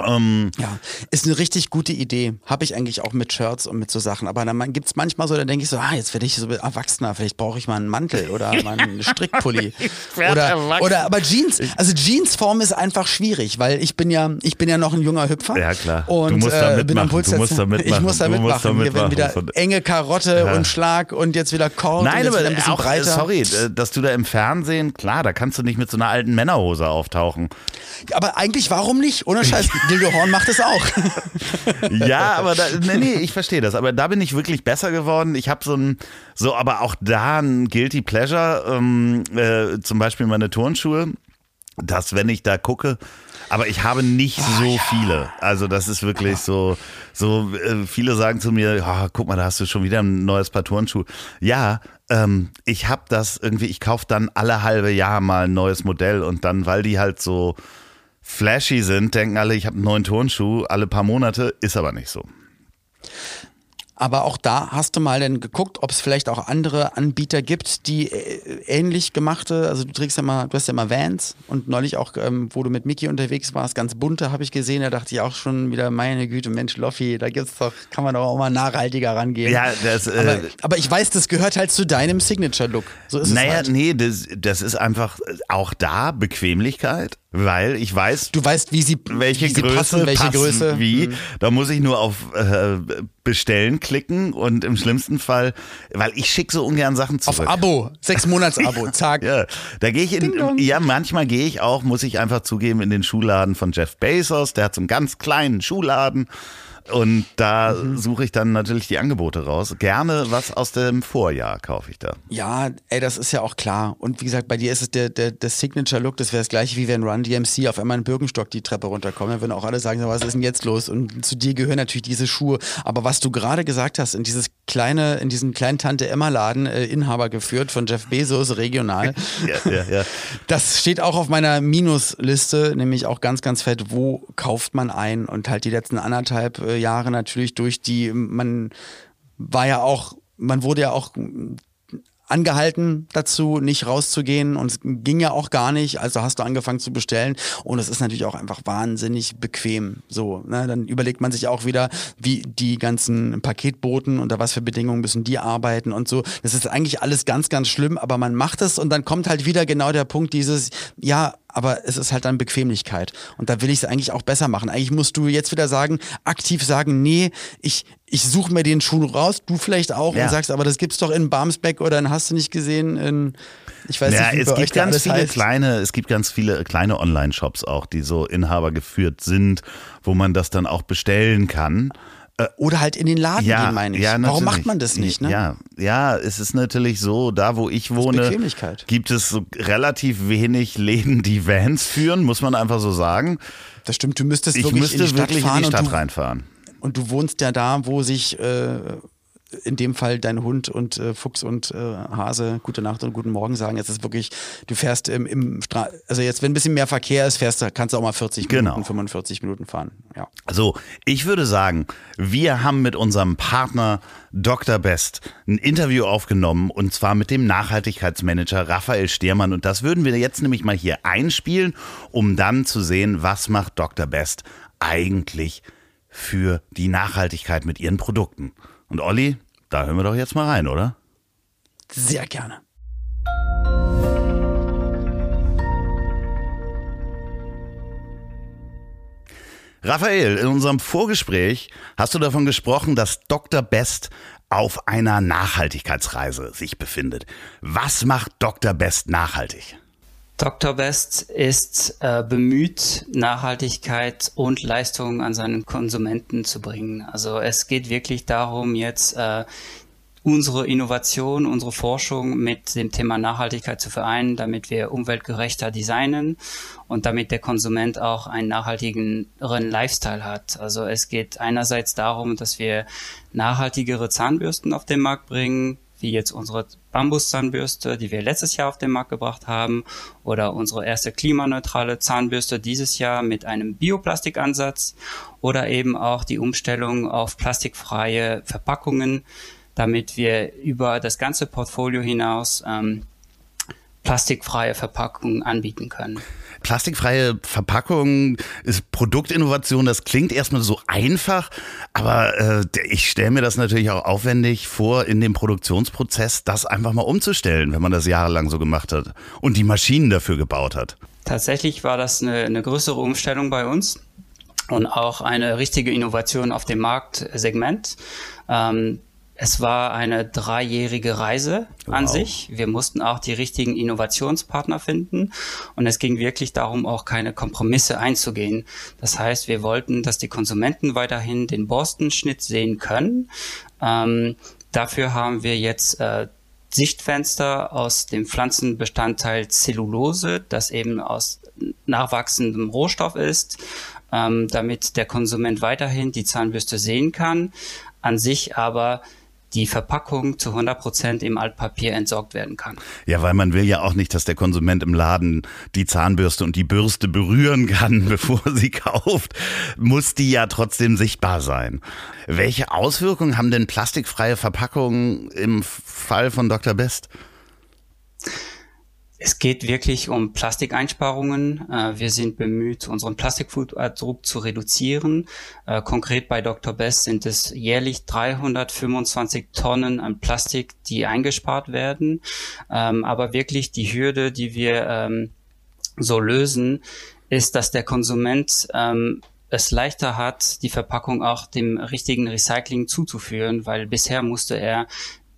Ähm, Ja, ist eine richtig gute Idee. Habe ich eigentlich auch mit Shirts und mit so Sachen. Aber dann gibt es manchmal so, da denke ich so, ah, jetzt werde ich so erwachsener, vielleicht brauche ich mal einen Mantel oder <laughs> mal einen Strickpulli. oder, oder aber Jeans, also Jeansform ist einfach schwierig, weil ich bin ja, ich bin ja noch ein junger Hüpfer. Ja, klar. Du Und musst da äh, bin am mitmachen. Puls Du musst da mitmachen. Ich muss da Du musst mitmachen. da Wir mitmachen. werden Von- wieder enge Karotte Ja. und Schlag und jetzt wieder Korn Nein, aber ein bisschen auch, breiter. sorry, äh, dass du da im Fernsehen, klar, da kannst du nicht mit so einer alten Männerhose auftauchen. Aber eigentlich, warum nicht? Ohne Scheiß, <laughs> Dildo Horn macht es auch. <laughs> Ja, aber da, nee, nee, ich verstehe das. Aber da bin ich wirklich besser geworden. Ich habe so ein, so, aber auch da ein Guilty Pleasure, ähm, äh, zum Beispiel meine Turnschuhe, dass wenn ich da gucke, aber ich habe nicht so viele. Also das ist wirklich so, so äh, viele sagen zu mir, "Ah, guck mal, da hast du schon wieder ein neues Paar Turnschuhe. Ja, ähm, ich habe das irgendwie, ich kaufe dann alle halbe Jahr mal ein neues Modell und dann, weil die halt so flashy sind, denken alle, ich habe einen neuen Turnschuh alle paar Monate, ist aber nicht so. Aber auch da hast du mal denn geguckt, ob es vielleicht auch andere Anbieter gibt, die äh, ähnlich gemachte, also du trägst ja mal, du hast ja mal Vans und neulich auch, ähm, wo du mit Mickey unterwegs warst, ganz bunte habe ich gesehen, da dachte ich auch schon wieder, meine Güte, Mensch, Loffi, da gibt's doch, kann man doch auch mal nachhaltiger rangehen. Ja, das, äh, aber, aber ich weiß, das gehört halt zu deinem Signature-Look. So ist Naja, es halt. nee, das, das ist einfach auch da Bequemlichkeit, weil ich weiß, Du weißt, wie sie, welche wie sie Größe passen, welche passen Größe. wie. Mhm. Da muss ich nur auf äh, Bestellen klicken und im schlimmsten Fall, weil ich schicke so ungern Sachen Auf zurück. Abo, sechs Monats-Abo, <laughs> zack. Ja, da gehe ich in, ja, manchmal gehe ich auch, muss ich einfach zugeben, in den Schuhladen von Jeff Bezos. Der hat so einen ganz kleinen Schuhladen. Und da mhm. suche ich dann natürlich die Angebote raus. Gerne was aus dem Vorjahr kaufe ich da. Ja, ey, das ist ja auch klar. Und wie gesagt, bei dir ist es der, der, der Signature-Look, das wäre das gleiche wie wenn Run DMC auf einmal in Birkenstock die Treppe runterkommt. Dann würden auch alle sagen, was ist denn jetzt los? Und zu dir gehören natürlich diese Schuhe. Aber was du gerade gesagt hast, in dieses kleine, in diesen kleinen Tante-Emma-Laden, äh, Inhaber geführt von Jeff Bezos, regional. <laughs> ja, ja, ja. Das steht auch auf meiner Minusliste, nämlich auch ganz, ganz fett, wo kauft man ein? Und halt die letzten anderthalb äh, Jahre natürlich durch die, man war ja auch, man wurde ja auch angehalten dazu, nicht rauszugehen und es ging ja auch gar nicht. Also hast du angefangen zu bestellen und es ist natürlich auch einfach wahnsinnig bequem. So, ne? dann überlegt man sich auch wieder, wie die ganzen Paketboten unter was für Bedingungen müssen die arbeiten und so. Das ist eigentlich alles ganz, ganz schlimm, aber man macht es und dann kommt halt wieder genau der Punkt dieses, ja, aber es ist halt dann Bequemlichkeit. Und da will ich es eigentlich auch besser machen. Eigentlich musst du jetzt wieder sagen, aktiv sagen, nee, ich, ich suche mir den Schuh raus, du vielleicht auch ja. und sagst, aber das gibt's doch in Barmsbeck oder in hast du nicht gesehen in ich weiß ja, nicht, wie es gibt ganz viele heißt. kleine, es gibt ganz viele kleine Online-Shops auch, die so Inhaber geführt sind, wo man das dann auch bestellen kann. Äh, oder halt in den Laden ja, gehen, meine ich. Ja, Warum macht man das nicht? Ne? Ja, ja, es ist natürlich so, da wo ich wohne, gibt es so relativ wenig Läden, die Vans führen, muss man einfach so sagen. Das stimmt, du müsstest ich wirklich müsste in die Stadt, wirklich in die Stadt du, reinfahren. Und du wohnst ja da, wo sich äh, in dem Fall dein Hund und äh, Fuchs und äh, Hase gute Nacht und guten Morgen sagen. Jetzt ist wirklich, du fährst im, im Stra also jetzt, wenn ein bisschen mehr Verkehr ist, fährst du, kannst du auch mal 40 genau. Minuten, 45 Minuten fahren. Ja. Also, ich würde sagen, wir haben mit unserem Partner Dr. Best ein Interview aufgenommen und zwar mit dem Nachhaltigkeitsmanager Raphael Stehrmann und das würden wir jetzt nämlich mal hier einspielen, um dann zu sehen, was macht Dr. Best eigentlich für die Nachhaltigkeit mit ihren Produkten. Und Olli, da hören wir doch jetzt mal rein, oder? Sehr gerne. Raphael, in unserem Vorgespräch hast du davon gesprochen, dass Dr. Best auf einer Nachhaltigkeitsreise sich befindet. Was macht Dr. Best nachhaltig? Dr. Best ist äh, bemüht, Nachhaltigkeit und Leistung an seinen Konsumenten zu bringen. Also es geht wirklich darum, jetzt äh, unsere Innovation, unsere Forschung mit dem Thema Nachhaltigkeit zu vereinen, damit wir umweltgerechter designen und damit der Konsument auch einen nachhaltigeren Lifestyle hat. Also es geht einerseits darum, dass wir nachhaltigere Zahnbürsten auf den Markt bringen, wie jetzt unsere Bambuszahnbürste, die wir letztes Jahr auf den Markt gebracht haben, oder unsere erste klimaneutrale Zahnbürste dieses Jahr mit einem Bioplastikansatz oder eben auch die Umstellung auf plastikfreie Verpackungen, damit wir über das ganze Portfolio hinaus ähm, plastikfreie Verpackungen anbieten können. Plastikfreie Verpackung ist Produktinnovation, das klingt erstmal so einfach, aber äh, ich stelle mir das natürlich auch aufwendig vor, in dem Produktionsprozess das einfach mal umzustellen, wenn man das jahrelang so gemacht hat und die Maschinen dafür gebaut hat. Tatsächlich war das eine, eine größere Umstellung bei uns und auch eine richtige Innovation auf dem Marktsegment. Ähm, es war eine dreijährige Reise wow. an sich. Wir mussten auch die richtigen Innovationspartner finden und es ging wirklich darum, auch keine Kompromisse einzugehen. Das heißt, wir wollten, dass die Konsumenten weiterhin den Boston-Schnitt sehen können. Ähm, dafür haben wir jetzt äh, Sichtfenster aus dem Pflanzenbestandteil Zellulose, das eben aus nachwachsendem Rohstoff ist, ähm, damit der Konsument weiterhin die Zahnbürste sehen kann, an sich aber die Verpackung zu 100 Prozent im Altpapier entsorgt werden kann. Ja, weil man will ja auch nicht, dass der Konsument im Laden die Zahnbürste und die Bürste berühren kann, <laughs> bevor sie kauft, muss die ja trotzdem sichtbar sein. Welche Auswirkungen haben denn plastikfreie Verpackungen im Fall von Dr. Best? Es geht wirklich um Plastikeinsparungen. Äh, wir sind bemüht, unseren Plastikfußabdruck zu reduzieren. Äh, konkret bei Dr. Best sind es jährlich 325 Tonnen an Plastik, die eingespart werden. Ähm, aber wirklich die Hürde, die wir ähm, so lösen, ist, dass der Konsument ähm, es leichter hat, die Verpackung auch dem richtigen Recycling zuzuführen, weil bisher musste er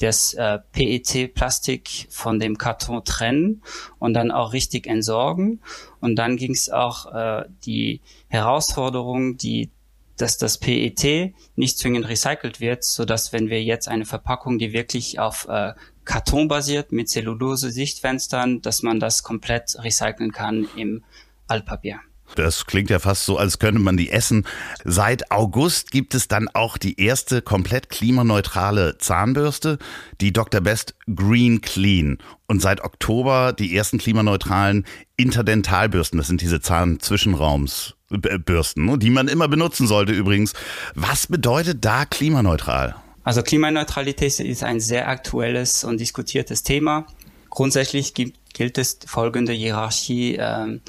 das äh, PET-Plastik von dem Karton trennen und dann auch richtig entsorgen. Und dann ging es auch äh, die Herausforderung, die dass das PET nicht zwingend recycelt wird, so dass wenn wir jetzt eine Verpackung, die wirklich auf äh, Karton basiert mit Zellulose-Sichtfenstern, dass man das komplett recyceln kann im Altpapier. Das klingt ja fast so, als könnte man die essen. Seit August gibt es dann auch die erste komplett klimaneutrale Zahnbürste, die Dr. Best Green Clean. Und seit Oktober die ersten klimaneutralen Interdentalbürsten. Das sind diese Zahnzwischenraumsbürsten, ne, die man immer benutzen sollte übrigens. Was bedeutet da klimaneutral? Also Klimaneutralität ist ein sehr aktuelles und diskutiertes Thema. Grundsätzlich gibt, gilt es folgende Hierarchie. Ähm,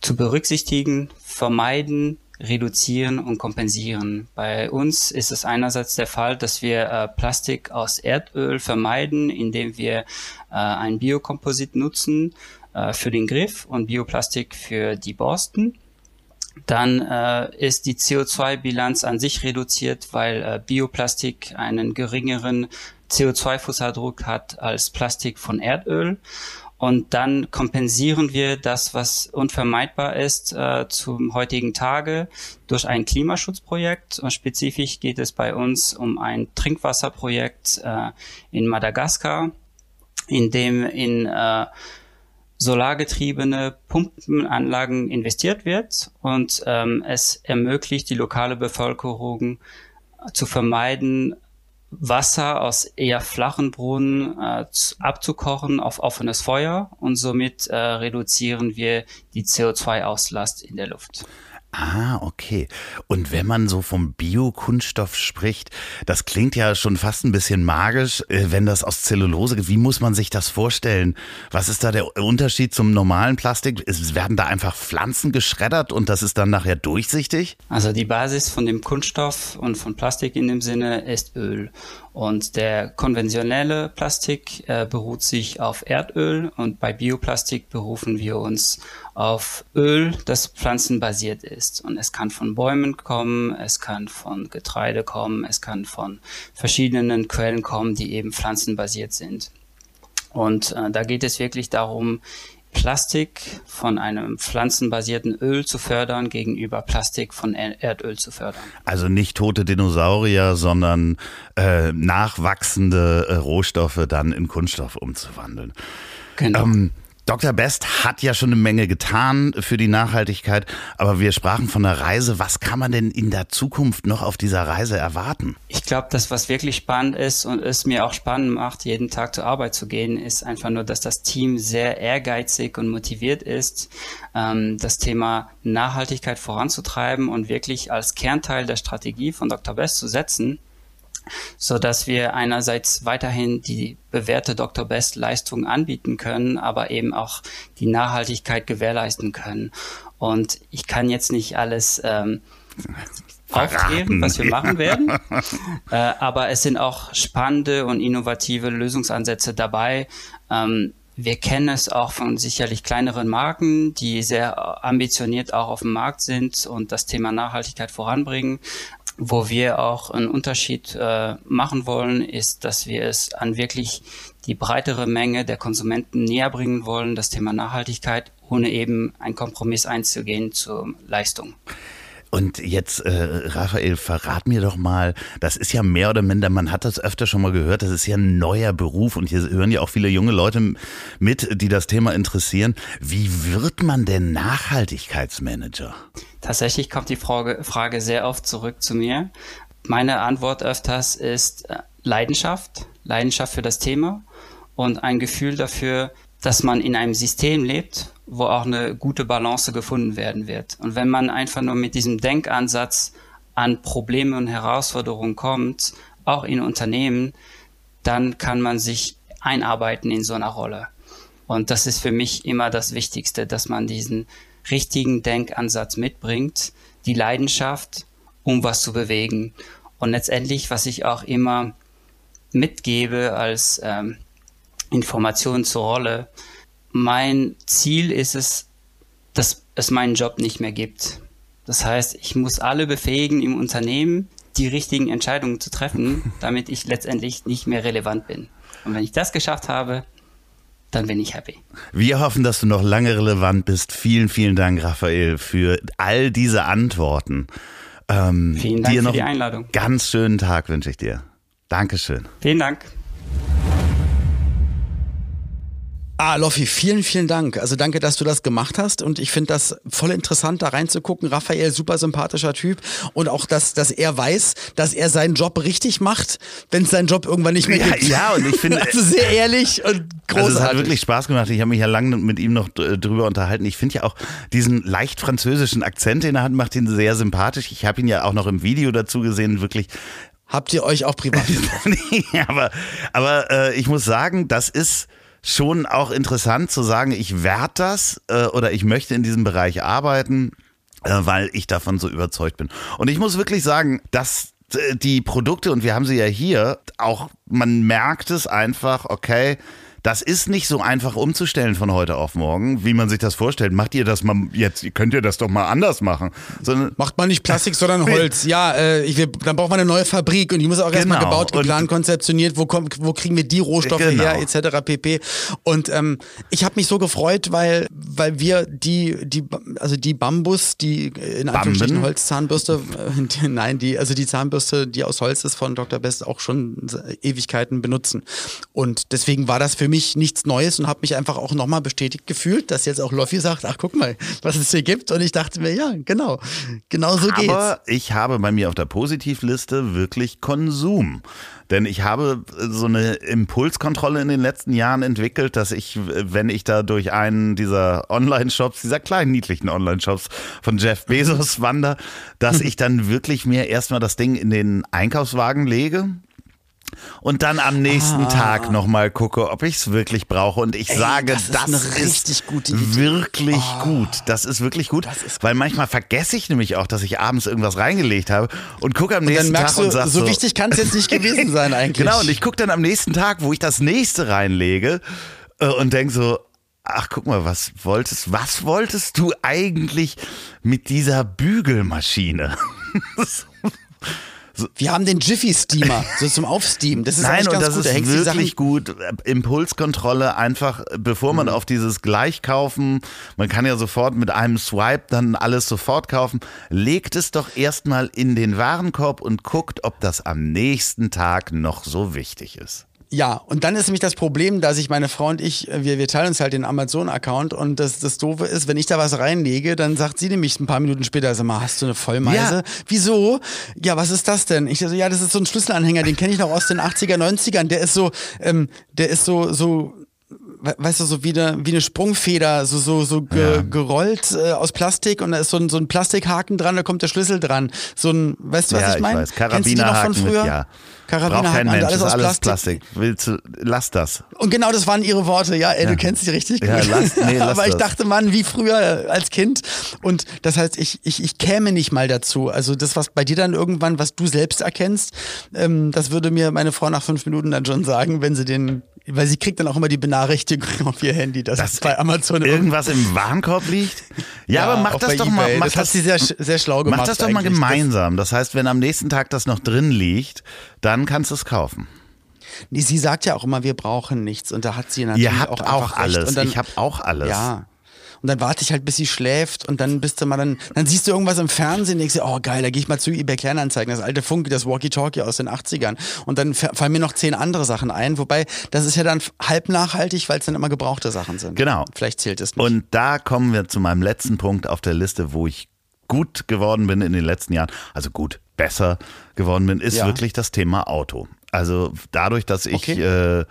zu berücksichtigen, vermeiden, reduzieren und kompensieren. Bei uns ist es einerseits der Fall, dass wir äh, Plastik aus Erdöl vermeiden, indem wir äh, ein Biokomposit nutzen äh, für den Griff und Bioplastik für die Borsten. Dann äh, ist die CO2-Bilanz an sich reduziert, weil äh, Bioplastik einen geringeren CO2-Fußabdruck hat als Plastik von Erdöl. Und dann kompensieren wir das, was unvermeidbar ist, äh, zum heutigen Tage durch ein Klimaschutzprojekt. Und spezifisch geht es bei uns um ein Trinkwasserprojekt äh, in Madagaskar, in dem in äh, solargetriebene Pumpenanlagen investiert wird und ähm, es ermöglicht die lokale Bevölkerung zu vermeiden, Wasser aus eher flachen Brunnen äh, abzukochen auf offenes Feuer und somit äh, reduzieren wir die CO2-Auslast in der Luft. Ah, okay. Und wenn man so vom Biokunststoff spricht, das klingt ja schon fast ein bisschen magisch, äh, wenn das aus Zellulose geht. Wie muss man sich das vorstellen? Was ist da der Unterschied zum normalen Plastik? Es werden da einfach Pflanzen geschreddert und das ist dann nachher durchsichtig? Also die Basis von dem Kunststoff und von Plastik in dem Sinne ist Öl. Und der konventionelle Plastik äh, beruht sich auf Erdöl und bei Bioplastik berufen wir uns auf Öl, das pflanzenbasiert ist. Und es kann von Bäumen kommen, es kann von Getreide kommen, es kann von verschiedenen Quellen kommen, die eben pflanzenbasiert sind. Und äh, da geht es wirklich darum, Plastik von einem pflanzenbasierten Öl zu fördern gegenüber Plastik von Erdöl zu fördern. Also nicht tote Dinosaurier, sondern äh, nachwachsende äh, Rohstoffe dann in Kunststoff umzuwandeln. Genau. Ähm, Dr. Best hat ja schon eine Menge getan für die Nachhaltigkeit, aber wir sprachen von der Reise. Was kann man denn in der Zukunft noch auf dieser Reise erwarten? Ich glaube, das, was wirklich spannend ist und es mir auch spannend macht, jeden Tag zur Arbeit zu gehen, ist einfach nur, dass das Team sehr ehrgeizig und motiviert ist, ähm, das Thema Nachhaltigkeit voranzutreiben und wirklich als Kernteil der Strategie von Dr. Best zu setzen so dass wir einerseits weiterhin die bewährte Dr. Best Leistung anbieten können, aber eben auch die Nachhaltigkeit gewährleisten können. Und ich kann jetzt nicht alles ähm, aufklären, was wir machen werden, <laughs> äh, aber es sind auch spannende und innovative Lösungsansätze dabei. Ähm, wir kennen es auch von sicherlich kleineren Marken, die sehr ambitioniert auch auf dem Markt sind und das Thema Nachhaltigkeit voranbringen. Wo wir auch einen Unterschied äh, machen wollen, ist, dass wir es an wirklich die breitere Menge der Konsumenten näher bringen wollen, das Thema Nachhaltigkeit, ohne eben einen Kompromiss einzugehen zur Leistung. Und jetzt, äh, Raphael, verrat mir doch mal, das ist ja mehr oder minder, man hat das öfter schon mal gehört, das ist ja ein neuer Beruf und hier hören ja auch viele junge Leute mit, die das Thema interessieren. Wie wird man denn Nachhaltigkeitsmanager? Tatsächlich kommt die Frage, Frage sehr oft zurück zu mir. Meine Antwort öfters ist äh, Leidenschaft, Leidenschaft für das Thema und ein Gefühl dafür, dass man in einem System lebt, wo auch eine gute Balance gefunden werden wird. Und wenn man einfach nur mit diesem Denkansatz an Probleme und Herausforderungen kommt, auch in Unternehmen, dann kann man sich einarbeiten in so einer Rolle. Und das ist für mich immer das Wichtigste, dass man diesen richtigen Denkansatz mitbringt, die Leidenschaft, um was zu bewegen. Und letztendlich, was ich auch immer mitgebe als ähm, Information zur Rolle, mein Ziel ist es, dass es meinen Job nicht mehr gibt. Das heißt, ich muss alle befähigen im Unternehmen, die richtigen Entscheidungen zu treffen, <laughs> damit ich letztendlich nicht mehr relevant bin. Und wenn ich das geschafft habe, dann bin ich happy. Wir hoffen, dass du noch lange relevant bist. Vielen, vielen Dank, Raphael, für all diese Antworten. Ähm, Vielen Dank dir für noch die Einladung. Ganz schönen Tag wünsche ich dir. Dankeschön. Vielen Dank. Ah, Loffi, vielen, vielen Dank. Also danke, dass du das gemacht hast. Und ich finde das voll interessant, da reinzugucken. Raphael, super sympathischer Typ. Und auch, dass, dass er weiß, dass er seinen Job richtig macht, wenn es seinen Job irgendwann nicht mehr Ja, gibt. ja, und ich <laughs> finde- Also sehr ehrlich und großartig. Also es hat wirklich Spaß gemacht. Ich habe mich ja lange mit ihm noch drüber unterhalten. Ich finde ja auch diesen leicht französischen Akzent, den er hat, macht ihn sehr sympathisch. Ich habe ihn ja auch noch im Video dazu gesehen, wirklich. Habt ihr euch auch privat <laughs> Nee, aber aber äh, ich muss sagen, das ist schon auch interessant zu sagen, ich werde das äh, oder ich möchte in diesem Bereich arbeiten, äh, weil ich davon so überzeugt bin. Und ich muss wirklich sagen, dass äh, die Produkte, und wir haben sie ja hier, auch man merkt es einfach, okay, das ist nicht so einfach umzustellen von heute auf morgen, wie man sich das vorstellt. Macht ihr das mal jetzt, könnt ihr das doch mal anders machen. Sondern Macht man nicht Plastik, <laughs> sondern Holz. Ja, äh, ich dann braucht man eine neue Fabrik und die muss auch erstmal Genau. gebaut, geplant, Und- konzeptioniert, wo, kommt, wo kriegen wir die Rohstoffe Genau. her, etc. pp. Und ähm, ich habe mich so gefreut, weil, weil wir die, die, also die Bambus, die äh, in Anführungsstrichen? Holzzahnbürste, äh, <laughs> nein, die, also die Zahnbürste, die aus Holz ist von Dr. Best, auch schon Ewigkeiten benutzen. Und deswegen war das für mich nichts Neues und habe mich einfach auch nochmal bestätigt gefühlt, dass jetzt auch Loffi sagt, ach guck mal, was es hier gibt. Und ich dachte mir, ja, genau, genau so geht's. Aber ich habe bei mir auf der Positivliste wirklich Konsum. Denn ich habe so eine Impulskontrolle in den letzten Jahren entwickelt, dass ich, wenn ich da durch einen dieser Online-Shops, dieser kleinen niedlichen Online-Shops von Jeff Bezos <laughs> wandere, dass ich dann wirklich mir erstmal das Ding in den Einkaufswagen lege und dann am nächsten Ah. Tag nochmal gucke, ob ich es wirklich brauche. Und ich sage, das ist das, ist richtig gute Idee. Ah. wirklich gut. Das ist wirklich gut, weil manchmal vergesse ich nämlich auch, dass ich abends irgendwas reingelegt habe und gucke am dann nächsten Tag und du, sag so wichtig kann es jetzt nicht gewesen sein <laughs> eigentlich. Genau, und ich gucke dann am nächsten Tag, wo ich das nächste reinlege äh, und denk so, ach guck mal, was wolltest, was wolltest du eigentlich mit dieser Bügelmaschine? <laughs> Wir haben den Jiffy Steamer, so zum Aufsteamen. Das ist Nein, und das gut. Da ist die wirklich gut. Impulskontrolle einfach, bevor Mhm. man auf dieses Gleichkaufen, man kann ja sofort mit einem Swipe dann alles sofort kaufen, legt es doch erstmal in den Warenkorb und guckt, ob das am nächsten Tag noch so wichtig ist. Ja, und dann ist nämlich das Problem, dass ich meine Frau und ich, äh, wir, wir teilen uns halt den Amazon-Account und das, das Doofe ist, wenn ich da was reinlege, dann sagt sie nämlich ein paar Minuten später, sag mal, hast du eine Vollmeise? Ja. Wieso? Ja, was ist das denn? Ich so, ja, das ist so ein Schlüsselanhänger, den kenne ich noch aus den 80er, 90ern, der ist so, ähm, der ist so, so, weißt du, so wie eine, wie eine Sprungfeder, so, so, so ge, gerollt äh, aus Plastik und da ist so ein, so ein Plastikhaken dran, da kommt der Schlüssel dran. So ein, weißt du, was ja, ich meine? noch von Karabinerhaken früher? mit, ja. Karabinerhaken, Mensch, alles aus alles Plastik. Plastik. Willst du, lass das. Und genau das waren ihre Worte. Ja, ey, du kennst sie richtig Ja, gut. lass- nee, <laughs> lass Aber ich dachte, Mann, wie früher als Kind. Und das heißt, ich, ich, ich käme nicht mal dazu. Also das, was bei dir dann irgendwann, was du selbst erkennst, ähm, das würde mir meine Frau nach fünf Minuten dann schon sagen, wenn sie den, weil sie kriegt dann auch immer die Benachrichtigung <laughs> auf ihr Handy, dass es bei Amazon Irgendwas im Warenkorb liegt? Ja, aber mach auch das doch mal. eBay. Mach das hat sie sehr, sehr schlau gemacht. Mach das doch mal gemeinsam. Das heißt, wenn am nächsten Tag das noch drin liegt, dann kannst du es kaufen. Das, nee, sie sagt ja auch immer, wir brauchen nichts. Und da hat sie natürlich Ihr habt auch, auch, recht. alles. Und dann, ich habe auch alles. Ja. Und dann warte ich halt, bis sie schläft und dann bist du mal dann, dann siehst du irgendwas im Fernsehen, denkst du, oh geil, da gehe ich mal zu eBay Kleinanzeigen, das alte Funk, das Walkie-Talkie aus den 80ern. Und dann fa- fallen mir noch zehn andere Sachen ein, wobei das ist ja dann halb nachhaltig, weil es dann immer gebrauchte Sachen sind. Genau. Vielleicht zählt es nicht. Und da kommen wir zu meinem letzten Punkt auf der Liste, wo ich gut geworden bin in den letzten Jahren, also gut, besser geworden bin, ist Ja. wirklich das Thema Auto. Also dadurch, dass ich Okay. äh,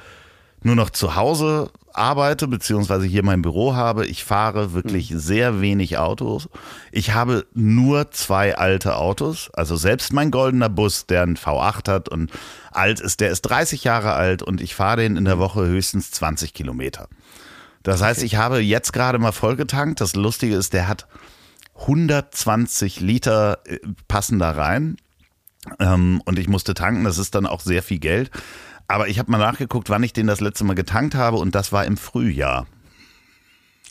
nur noch zu Hause arbeite, beziehungsweise hier mein Büro habe, ich fahre wirklich Hm. sehr wenig Autos. Ich habe nur zwei alte Autos, also selbst mein goldener Bus, der einen V8 hat und alt ist, der ist 30 Jahre alt und ich fahre den in der Woche höchstens 20 Kilometer. Das heißt, ich habe jetzt gerade mal vollgetankt. Das Lustige ist, der hat 120 Liter äh, passen da rein. Ähm, und ich musste tanken. Das ist dann auch sehr viel Geld. Aber ich habe mal nachgeguckt, wann ich den das letzte Mal getankt habe. Und das war im Frühjahr.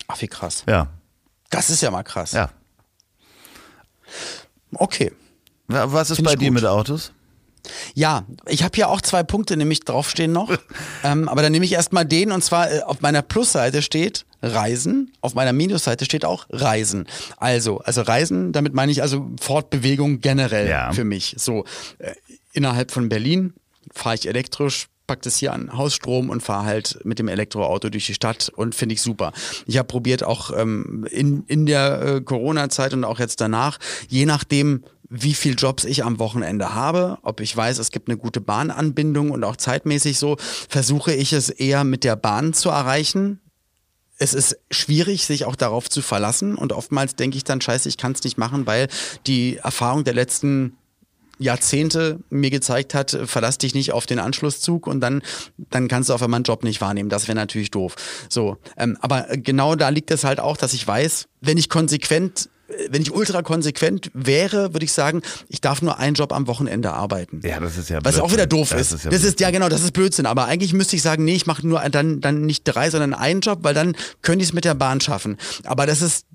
Ach, wie krass. Ja, Das ist ja mal krass. ja. Okay. Wa- Was ist Find bei dir gut. mit Autos? Ja, ich habe hier auch zwei Punkte nämlich draufstehen noch. <laughs> ähm, aber dann nehme ich erstmal den und zwar äh, auf meiner Plusseite steht Reisen. Auf meiner Minusseite steht auch Reisen. Also, also Reisen, damit meine ich also Fortbewegung generell ja. für mich. So, äh, innerhalb von Berlin fahre ich elektrisch, pack das hier an Hausstrom und fahre halt mit dem Elektroauto durch die Stadt und finde ich super. Ich habe probiert auch ähm, in, in der äh, Corona-Zeit und auch jetzt danach, je nachdem, wie viel Jobs ich am Wochenende habe, ob ich weiß, es gibt eine gute Bahnanbindung und auch zeitmäßig so, versuche ich es eher mit der Bahn zu erreichen. Es ist schwierig, sich auch darauf zu verlassen und oftmals denke ich dann, scheiße, ich kann es nicht machen, weil die Erfahrung der letzten Jahrzehnte mir gezeigt hat, verlass dich nicht auf den Anschlusszug und dann, dann kannst du auf einmal einen Job nicht wahrnehmen. Das wäre natürlich doof. So, ähm, aber genau da liegt es halt auch, dass ich weiß, wenn ich konsequent wenn ich ultra konsequent wäre, würde ich sagen, ich darf nur einen Job am Wochenende arbeiten. Ja, das ist ja Was auch wieder doof das ist. ist ja das ist ja genau, das ist Blödsinn. Aber eigentlich müsste ich sagen, nee, ich mache nur dann, dann nicht drei, sondern einen Job, weil dann könnte ich es mit der Bahn schaffen. Aber das ist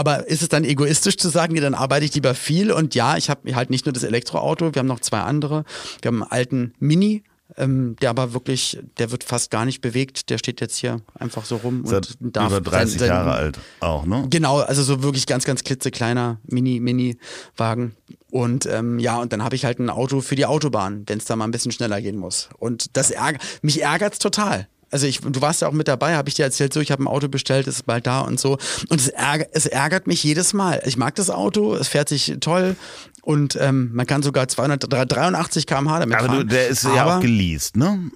aber ist es dann egoistisch zu sagen, nee, dann arbeite ich lieber viel und ja, ich habe halt nicht nur das Elektroauto, wir haben noch zwei andere. Wir haben einen alten Mini, ähm, der aber wirklich, der wird fast gar nicht bewegt. Der steht jetzt hier einfach so rum Seit und darf über 30 sein, sein, Jahre alt auch, ne? Genau, also so wirklich ganz, ganz klitzekleiner Mini, Mini-Wagen. Und ähm, ja, und dann habe ich halt ein Auto für die Autobahn, wenn es da mal ein bisschen schneller gehen muss. Und das ärgert, mich ärgert's total. Also ich, du warst ja auch mit dabei, habe ich dir erzählt, so ich habe ein Auto bestellt, ist bald da und so. Und es ärgert, es ärgert mich jedes Mal. Ich mag das Auto, es fährt sich toll und ähm, man kann sogar 283 km/h damit aber fahren. Aber der ist aber ja auch geleast, ne?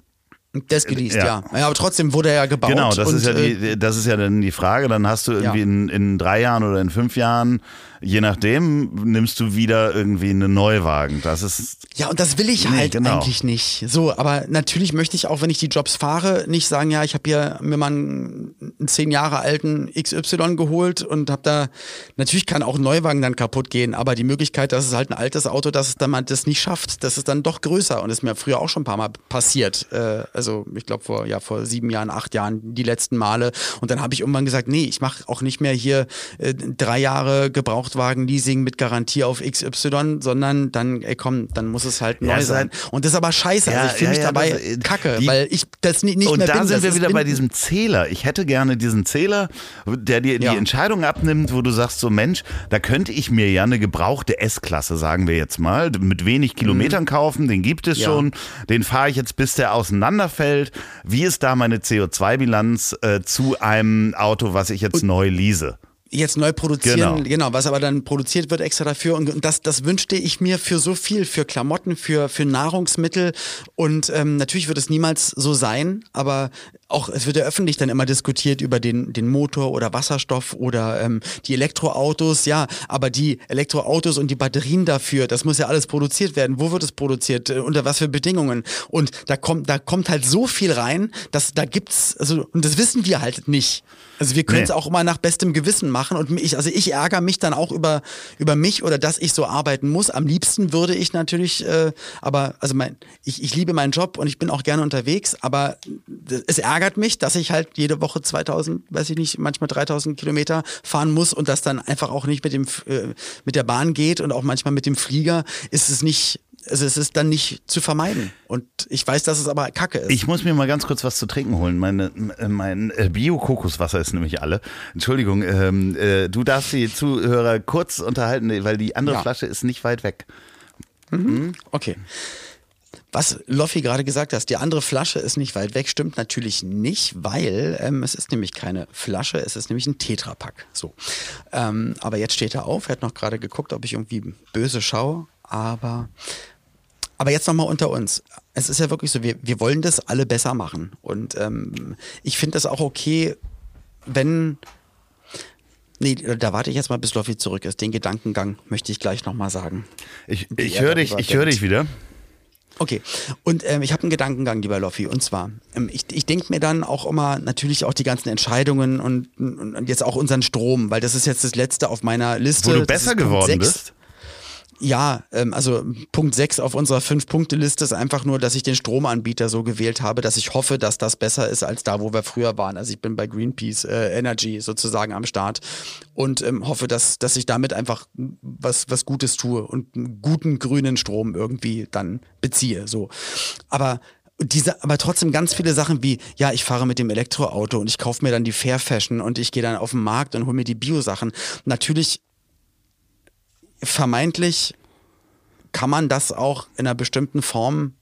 Der ist geleast, ja. ja. ja. aber trotzdem wurde er ja gebaut. Genau, das, und, ist, ja die, äh, das ist ja dann die Frage. Dann hast du irgendwie ja. in, in drei Jahren oder in fünf Jahren je nachdem nimmst du wieder irgendwie einen Neuwagen. Das ist. Ja, und das will ich nee, halt genau. eigentlich nicht. So, aber natürlich möchte ich auch, wenn ich die Jobs fahre, nicht sagen, ja, ich habe hier mir mal einen, einen zehn Jahre alten XY geholt und habe da, natürlich kann auch ein Neuwagen dann kaputt gehen, aber die Möglichkeit, dass es halt ein altes Auto, dass es dann mal das nicht schafft, das ist dann doch größer und ist mir früher auch schon ein paar Mal passiert. Äh, also ich glaube vor, ja, vor sieben Jahren, acht Jahren die letzten Male. Und dann habe ich irgendwann gesagt, nee, ich mache auch nicht mehr hier äh, drei Jahre gebraucht Gebrauchtwagen-Leasing mit Garantie auf XY, sondern dann, ey komm, dann muss es halt ja, neu sein. Und das ist aber scheiße. Ja, also ich fühle mich dabei das, kacke, die, weil ich das nicht, nicht und mehr. Und da sind wir wieder bei diesem Zähler. Ich hätte gerne diesen Zähler, der dir die Entscheidung abnimmt, wo du sagst so, Mensch, da könnte ich mir ja eine gebrauchte S-Klasse, sagen wir jetzt mal, mit wenig Kilometern mhm. kaufen, den gibt es schon, den fahre ich jetzt, bis der auseinanderfällt. Wie ist da meine CO2-Bilanz äh, zu einem Auto, was ich jetzt und, neu lease? Jetzt neu produzieren, genau. genau. was aber dann produziert wird extra dafür und, das, das wünschte ich mir für so viel, für Klamotten, für, für Nahrungsmittel und ähm, natürlich wird es niemals so sein, aber auch es wird ja öffentlich dann immer diskutiert über den, den Motor oder Wasserstoff oder ähm, die Elektroautos, ja, aber die Elektroautos und die Batterien dafür, das muss ja alles produziert werden. Wo wird es produziert? Äh, unter was für Bedingungen? Und da kommt, da kommt halt so viel rein, dass da gibt's, also, und das wissen wir halt nicht. Also wir können es nee. auch immer nach bestem Gewissen machen und ich, also ich ärgere mich dann auch über, über mich oder dass ich so arbeiten muss. Am liebsten würde ich natürlich, äh, aber also mein, ich, ich liebe meinen Job und ich bin auch gerne unterwegs, aber es ärgert mich, dass ich halt jede Woche 2000, weiß ich nicht, manchmal 3000 Kilometer fahren muss und das dann einfach auch nicht mit dem, äh, mit der Bahn geht und auch manchmal mit dem Flieger ist es nicht, also es ist dann nicht zu vermeiden. Und ich weiß, dass es aber Kacke ist. Ich muss mir mal ganz kurz was zu trinken holen. Meine, mein äh, Bio-Kokoswasser ist nämlich alle. Entschuldigung, ähm, äh, du darfst die Zuhörer kurz unterhalten, weil die andere ja. Flasche ist nicht weit weg. Mhm. Okay. Was Loffi gerade gesagt hat, die andere Flasche ist nicht weit weg, stimmt natürlich nicht, weil ähm, es ist nämlich keine Flasche, es ist nämlich ein Tetrapack. So. Ähm, aber jetzt steht er auf, er hat noch gerade geguckt, ob ich irgendwie böse schaue, aber aber jetzt nochmal unter uns. Es ist ja wirklich so, wir, wir wollen das alle besser machen. Und ähm, ich finde das auch okay, wenn. Nee, da warte ich jetzt mal, bis Loffi zurück ist. Den Gedankengang möchte ich gleich nochmal sagen. Ich, ich höre dich, ich höre dich wieder. Okay, und ähm, ich habe einen Gedankengang, lieber Loffi, und zwar, ähm, ich, ich denke mir dann auch immer natürlich auch die ganzen Entscheidungen und, und, und, jetzt auch unseren Strom, weil das ist jetzt das Letzte auf meiner Liste. Wo du besser geworden bist? Ja, ähm, also Punkt 6 auf unserer Fünf-Punkte-Liste ist einfach nur, dass ich den Stromanbieter so gewählt habe, dass ich hoffe, dass das besser ist als da, wo wir früher waren. Also ich bin bei Greenpeace äh, Energy sozusagen am Start und ähm, hoffe, dass, dass ich damit einfach was, was Gutes tue und einen guten grünen Strom irgendwie dann beziehe. So. Aber diese, aber trotzdem ganz viele Sachen wie, ja, ich fahre mit dem Elektroauto und ich kaufe mir dann die Fair Fashion und ich gehe dann auf den Markt und hole mir die Bio-Sachen. Natürlich vermeintlich kann man das auch in einer bestimmten Form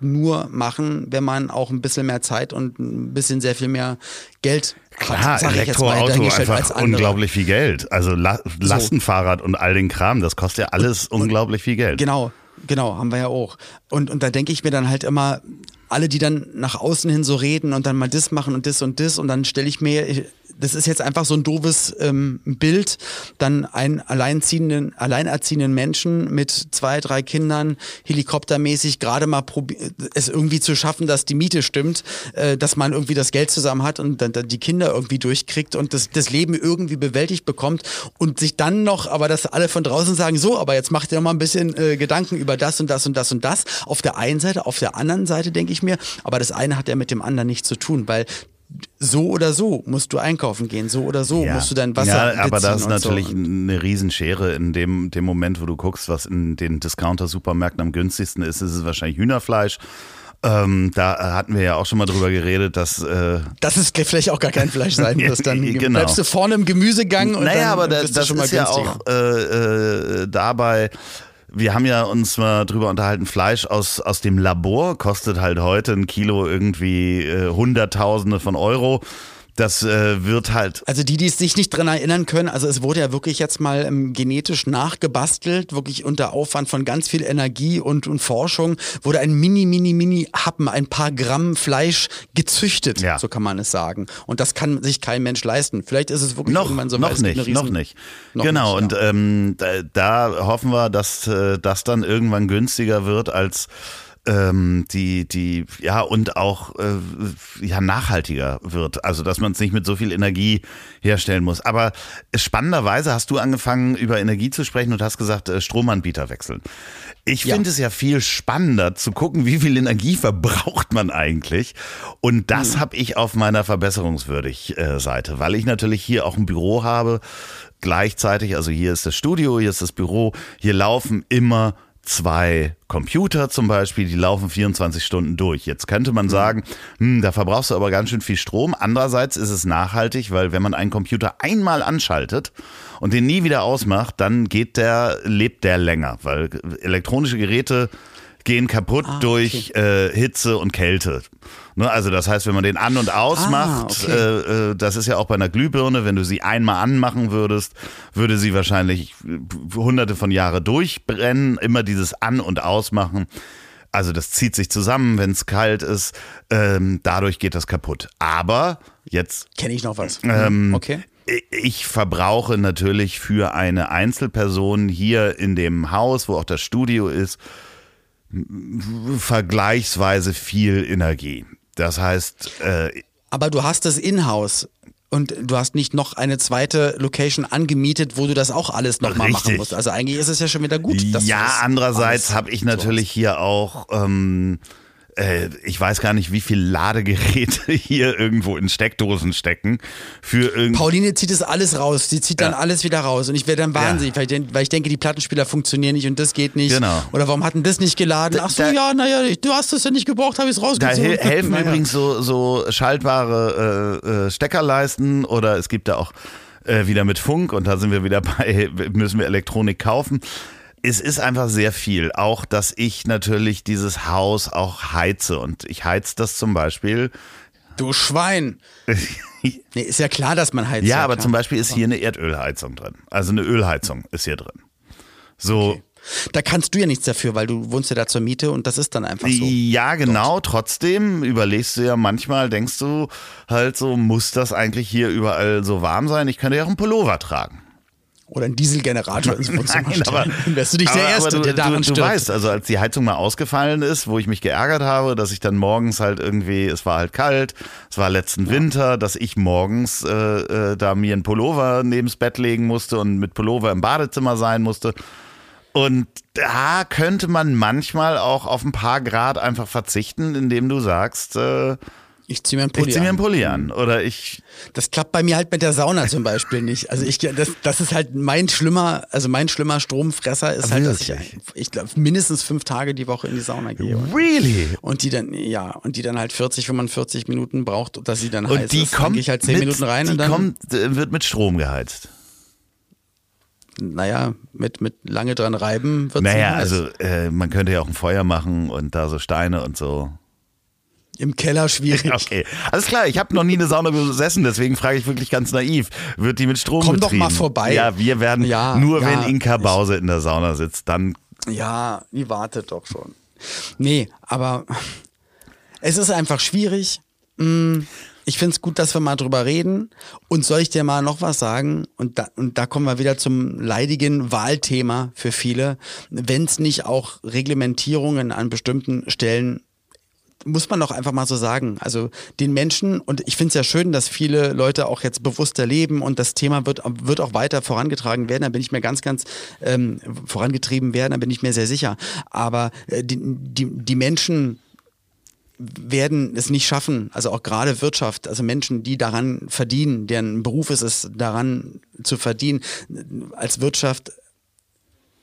nur machen, wenn man auch ein bisschen mehr Zeit und ein bisschen sehr viel mehr Geld Klar, hat. Elektroauto einfach unglaublich viel Geld. Also La Lastenfahrrad so. und all den Kram, das kostet ja alles und, unglaublich viel Geld. Genau, genau, haben wir ja auch. Und, und da denke ich mir dann halt immer, alle, die dann nach außen hin so reden und dann mal das machen und das und das und dann stelle ich mir das ist jetzt einfach so ein doofes ähm, Bild, dann einen alleinziehenden, alleinerziehenden Menschen mit zwei, drei Kindern helikoptermäßig gerade mal es irgendwie zu schaffen, dass die Miete stimmt, äh, dass man irgendwie das Geld zusammen hat und dann, dann die Kinder irgendwie durchkriegt und das, das Leben irgendwie bewältigt bekommt und sich dann noch, aber dass alle von draußen sagen, so, aber jetzt macht ihr mal ein bisschen äh, Gedanken über das und das und das und das. Auf der einen Seite, auf der anderen Seite denke ich mir, aber das eine hat ja mit dem anderen nichts zu tun, weil so oder so musst du einkaufen gehen, so oder so ja. musst du dein Wasser Ja, aber das ist natürlich so. eine Riesenschere in dem, dem Moment, wo du guckst, was in den Discounter-Supermärkten am günstigsten ist, ist es wahrscheinlich Hühnerfleisch. Ähm, da hatten wir ja auch schon mal drüber geredet, dass. Äh das ist vielleicht auch gar kein Fleisch sein <laughs> muss. Dann genau. bleibst du vorne im Gemüsegang und naja, dann aber da, das ist ja auch äh, äh, dabei wir haben ja uns mal drüber unterhalten, Fleisch aus, aus dem Labor kostet halt heute ein Kilo irgendwie äh, Hunderttausende von Euro. Das äh, wird halt. Also die, die sich nicht dran erinnern können, also es wurde ja wirklich jetzt mal ähm, genetisch nachgebastelt, wirklich unter Aufwand von ganz viel Energie und, und Forschung, wurde ein mini, mini, mini Happen, ein paar Gramm Fleisch gezüchtet, ja. so kann man es sagen. Und das kann sich kein Mensch leisten. Vielleicht ist es wirklich noch, irgendwann so noch nicht, noch nicht. Noch genau, nicht, ja. und ähm, da, da, hoffen wir, dass äh, das dann irgendwann günstiger wird als ähm, die, die, ja, und auch äh, ja, nachhaltiger wird. Also, dass man es nicht mit so viel Energie herstellen muss. Aber spannenderweise hast du angefangen, über Energie zu sprechen und hast gesagt, äh, Stromanbieter wechseln. Ich finde ja. es ja viel spannender zu gucken, wie viel Energie verbraucht man eigentlich. Und das mhm. habe ich auf meiner Verbesserungswürdig-Seite, äh, weil ich natürlich hier auch ein Büro habe. Gleichzeitig, also hier ist das Studio, hier ist das Büro, hier laufen immer zwei Computer zum Beispiel, die laufen 24 Stunden durch. Jetzt könnte man mhm. sagen, hm, da verbrauchst du aber ganz schön viel Strom. Andererseits ist es nachhaltig, weil wenn man einen Computer einmal anschaltet und den nie wieder ausmacht, dann geht der, lebt der länger, weil elektronische Geräte gehen kaputt ah, durch äh, Hitze und Kälte. Ne, also das heißt, wenn man den an und ausmacht, ah, okay. äh, äh, das ist ja auch bei einer Glühbirne, wenn du sie einmal anmachen würdest, würde sie wahrscheinlich hunderte von Jahre durchbrennen, immer dieses An- und Ausmachen. Also das zieht sich zusammen, wenn es kalt ist. Ähm, dadurch geht das kaputt. Aber jetzt kenne ich noch was. Ähm, okay. Ich verbrauche natürlich für eine Einzelperson hier in dem Haus, wo auch das Studio ist, vergleichsweise viel Energie. Das heißt. Äh, Aber du hast das in-house. Und du hast nicht noch eine zweite Location angemietet, wo du das auch alles nochmal machen musst. Also eigentlich ist es ja schon wieder gut. ja, andererseits habe ich natürlich so hier auch ähm, äh, ich weiß gar nicht, wie viel Ladegeräte <laughs> hier irgendwo in Steckdosen stecken. Für Pauline zieht es alles raus. Sie zieht dann alles wieder raus. Und ich werde dann wahnsinnig, ja. weil, ich, weil, ich, denke, die Plattenspieler funktionieren nicht und das geht nicht. Genau. Oder warum hat denn das nicht geladen? Ach so, da, ja, naja, du hast es ja nicht gebraucht, habe ich es rausgezogen. Da helfen naja. übrigens so, so schaltbare äh, äh, Steckerleisten oder es gibt da auch äh, wieder mit Funk und da sind wir wieder bei, <laughs> müssen wir Elektronik kaufen es ist einfach sehr viel. Auch, dass ich natürlich dieses Haus auch heize. Und ich heiz das zum Beispiel. Du Schwein! <laughs> nee, ist ja klar, dass man heizt. Ja, aber klar. zum Beispiel ist hier eine Erdölheizung drin. Also eine Ölheizung ist hier drin. So. Okay. Da kannst du ja nichts dafür, weil du wohnst ja da zur Miete und das ist dann einfach so. Ja, genau. Dort. Trotzdem überlegst du ja manchmal, denkst du halt so, muss das eigentlich hier überall so warm sein? Ich könnte ja auch einen Pullover tragen oder einen Dieselgenerator ins Wohnzimmer <laughs> stellen. Aber, wärst du nicht der Erste, du, der daran du, du weißt, also als die Heizung mal ausgefallen ist, wo ich mich geärgert habe, dass ich dann morgens halt irgendwie, es war halt kalt, es war letzten ja. Winter, dass ich morgens äh, äh, da mir einen Pullover neben's Bett legen musste und mit Pullover im Badezimmer sein musste. Und da könnte man manchmal auch auf ein paar Grad einfach verzichten, indem du sagst, äh, Ich ziehe mir einen Pulli ich zieh mir einen an. Pulli an. Oder ich. Das klappt bei mir halt mit der Sauna zum Beispiel nicht. Also ich, das, das ist halt mein schlimmer, also mein schlimmer Stromfresser ist halt, dass ich, ich glaube, mindestens fünf Tage die Woche in die Sauna gehe. Really? und die dann, ja, und die dann halt 40, 45 Minuten braucht, dass sie dann heiß Und die ist. Dann kommt. gehe ich halt 10 mit, Minuten rein die und dann, kommt, äh, wird mit Strom geheizt. naja, mit, mit lange dran reiben wird Naja, heiß. also äh, man könnte ja auch ein Feuer machen und da so Steine und so. Im Keller schwierig. <laughs> Okay, alles klar. Ich habe noch nie eine Sauna besessen, deswegen frage ich wirklich ganz naiv. Wird die mit Strom Komm doch betrieben? mal vorbei. Ja, wir werden Ja, nur, ja, wenn Inka Bause in der Sauna sitzt, dann Ja, die wartet doch schon. Nee, aber es ist einfach schwierig. Mm, Ich finde es gut, dass wir mal drüber reden. Und soll ich dir mal noch was sagen? Und da, und da kommen wir wieder zum leidigen Wahlthema für viele. Wenn es nicht auch Reglementierungen an bestimmten Stellen muss man doch einfach mal so sagen. Also den Menschen, und ich finde es ja schön, dass viele Leute auch jetzt bewusster leben und das Thema wird, wird auch weiter vorangetragen werden. Da bin ich mir ganz, ganz ähm, vorangetrieben werden, da bin ich mir sehr sicher. Aber äh, die, die, die Menschen werden es nicht schaffen, also auch gerade Wirtschaft, also Menschen, die daran verdienen, deren Beruf ist es, daran zu verdienen, als Wirtschaft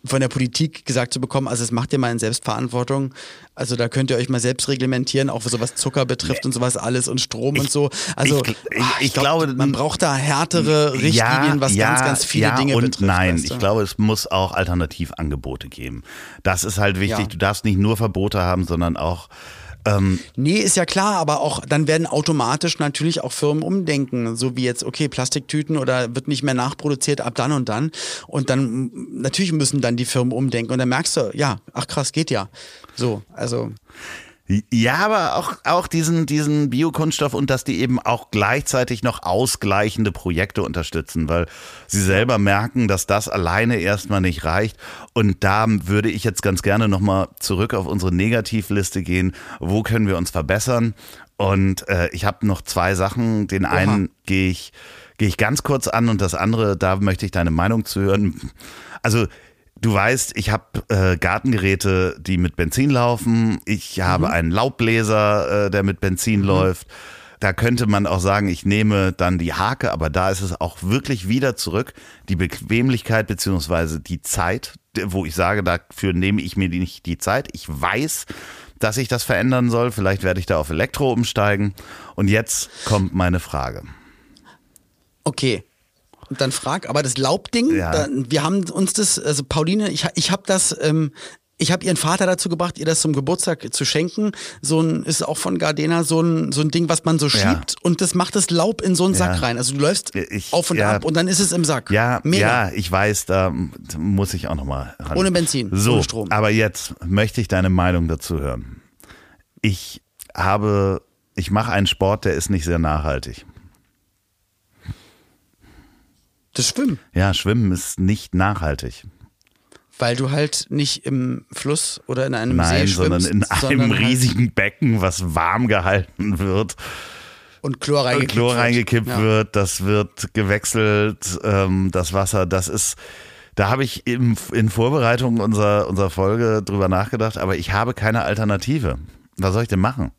von der Politik gesagt zu bekommen, also es macht ihr mal in Selbstverantwortung. Also da könnt ihr euch mal selbst reglementieren, auch so was Zucker betrifft und sowas alles und Strom und so. Also ich- ich- ah, ich glaub, glaube, man braucht da härtere Richtlinien, was ganz, ganz viele ja Dinge und betrifft. Nein, weißt du? ich glaube, es muss auch Alternativangebote geben. Das ist halt wichtig. Ja. Du darfst nicht nur Verbote haben, sondern auch ähm, Nee, ist ja klar, aber auch dann werden automatisch natürlich auch Firmen umdenken, so wie jetzt, okay, Plastiktüten oder wird nicht mehr nachproduziert ab dann und dann. Und dann natürlich müssen dann die Firmen umdenken. Und dann merkst du, ja, ach krass, geht ja. So, also. Ja, aber auch, auch diesen, diesen Biokunststoff und dass die eben auch gleichzeitig noch ausgleichende Projekte unterstützen, weil sie selber merken, dass das alleine erstmal nicht reicht. Und da würde ich jetzt ganz gerne nochmal zurück auf unsere Negativliste gehen. Wo können wir uns verbessern? Und äh, ich habe noch zwei Sachen. Den einen gehe ich, gehe ich ganz kurz an und das andere, da möchte ich deine Meinung zu hören. Also Du weißt, ich habe äh, Gartengeräte, die mit Benzin laufen. Ich habe einen Laubbläser, äh, der mit Benzin läuft. Da könnte man auch sagen, ich nehme dann die Hake, aber da ist es auch wirklich wieder zurück. Die Bequemlichkeit beziehungsweise die Zeit, wo ich sage, dafür nehme ich mir nicht die Zeit. Ich weiß, dass ich das verändern soll. Vielleicht werde ich da auf Elektro umsteigen. Und jetzt kommt meine Frage. Okay. Und dann frag, aber das Laubding, Ja. da, wir haben uns das, also Pauline, ich, ich habe das, ähm, ich habe ihren Vater dazu gebracht, ihr das zum Geburtstag zu schenken. So ein ist auch von Gardena so ein so ein Ding, was man so Ja. schiebt und das macht das Laub in so einen Sack Ja. rein. Also du läufst Ich- auf und ja. ab und dann ist es im Sack. Ja, Mega. ja, ich weiß, da muss ich auch nochmal ran. Ohne Benzin, so, ohne Strom. Aber jetzt möchte ich deine Meinung dazu hören. Ich habe, ich mache einen Sport, der ist nicht sehr nachhaltig. Das Schwimmen, Ja, Schwimmen ist nicht nachhaltig. weil du halt nicht im Fluss oder in einem Nein, See sondern schwimmst, in einem sondern halt riesigen Becken, was warm gehalten wird, und Chlor reingekippt, Chlor wird. reingekippt Ja. wird, das wird gewechselt, ähm, das Wasser, das ist, da habe ich im, in Vorbereitung unserer, unserer Folge drüber nachgedacht, aber ich habe keine Alternative. Was soll ich denn machen?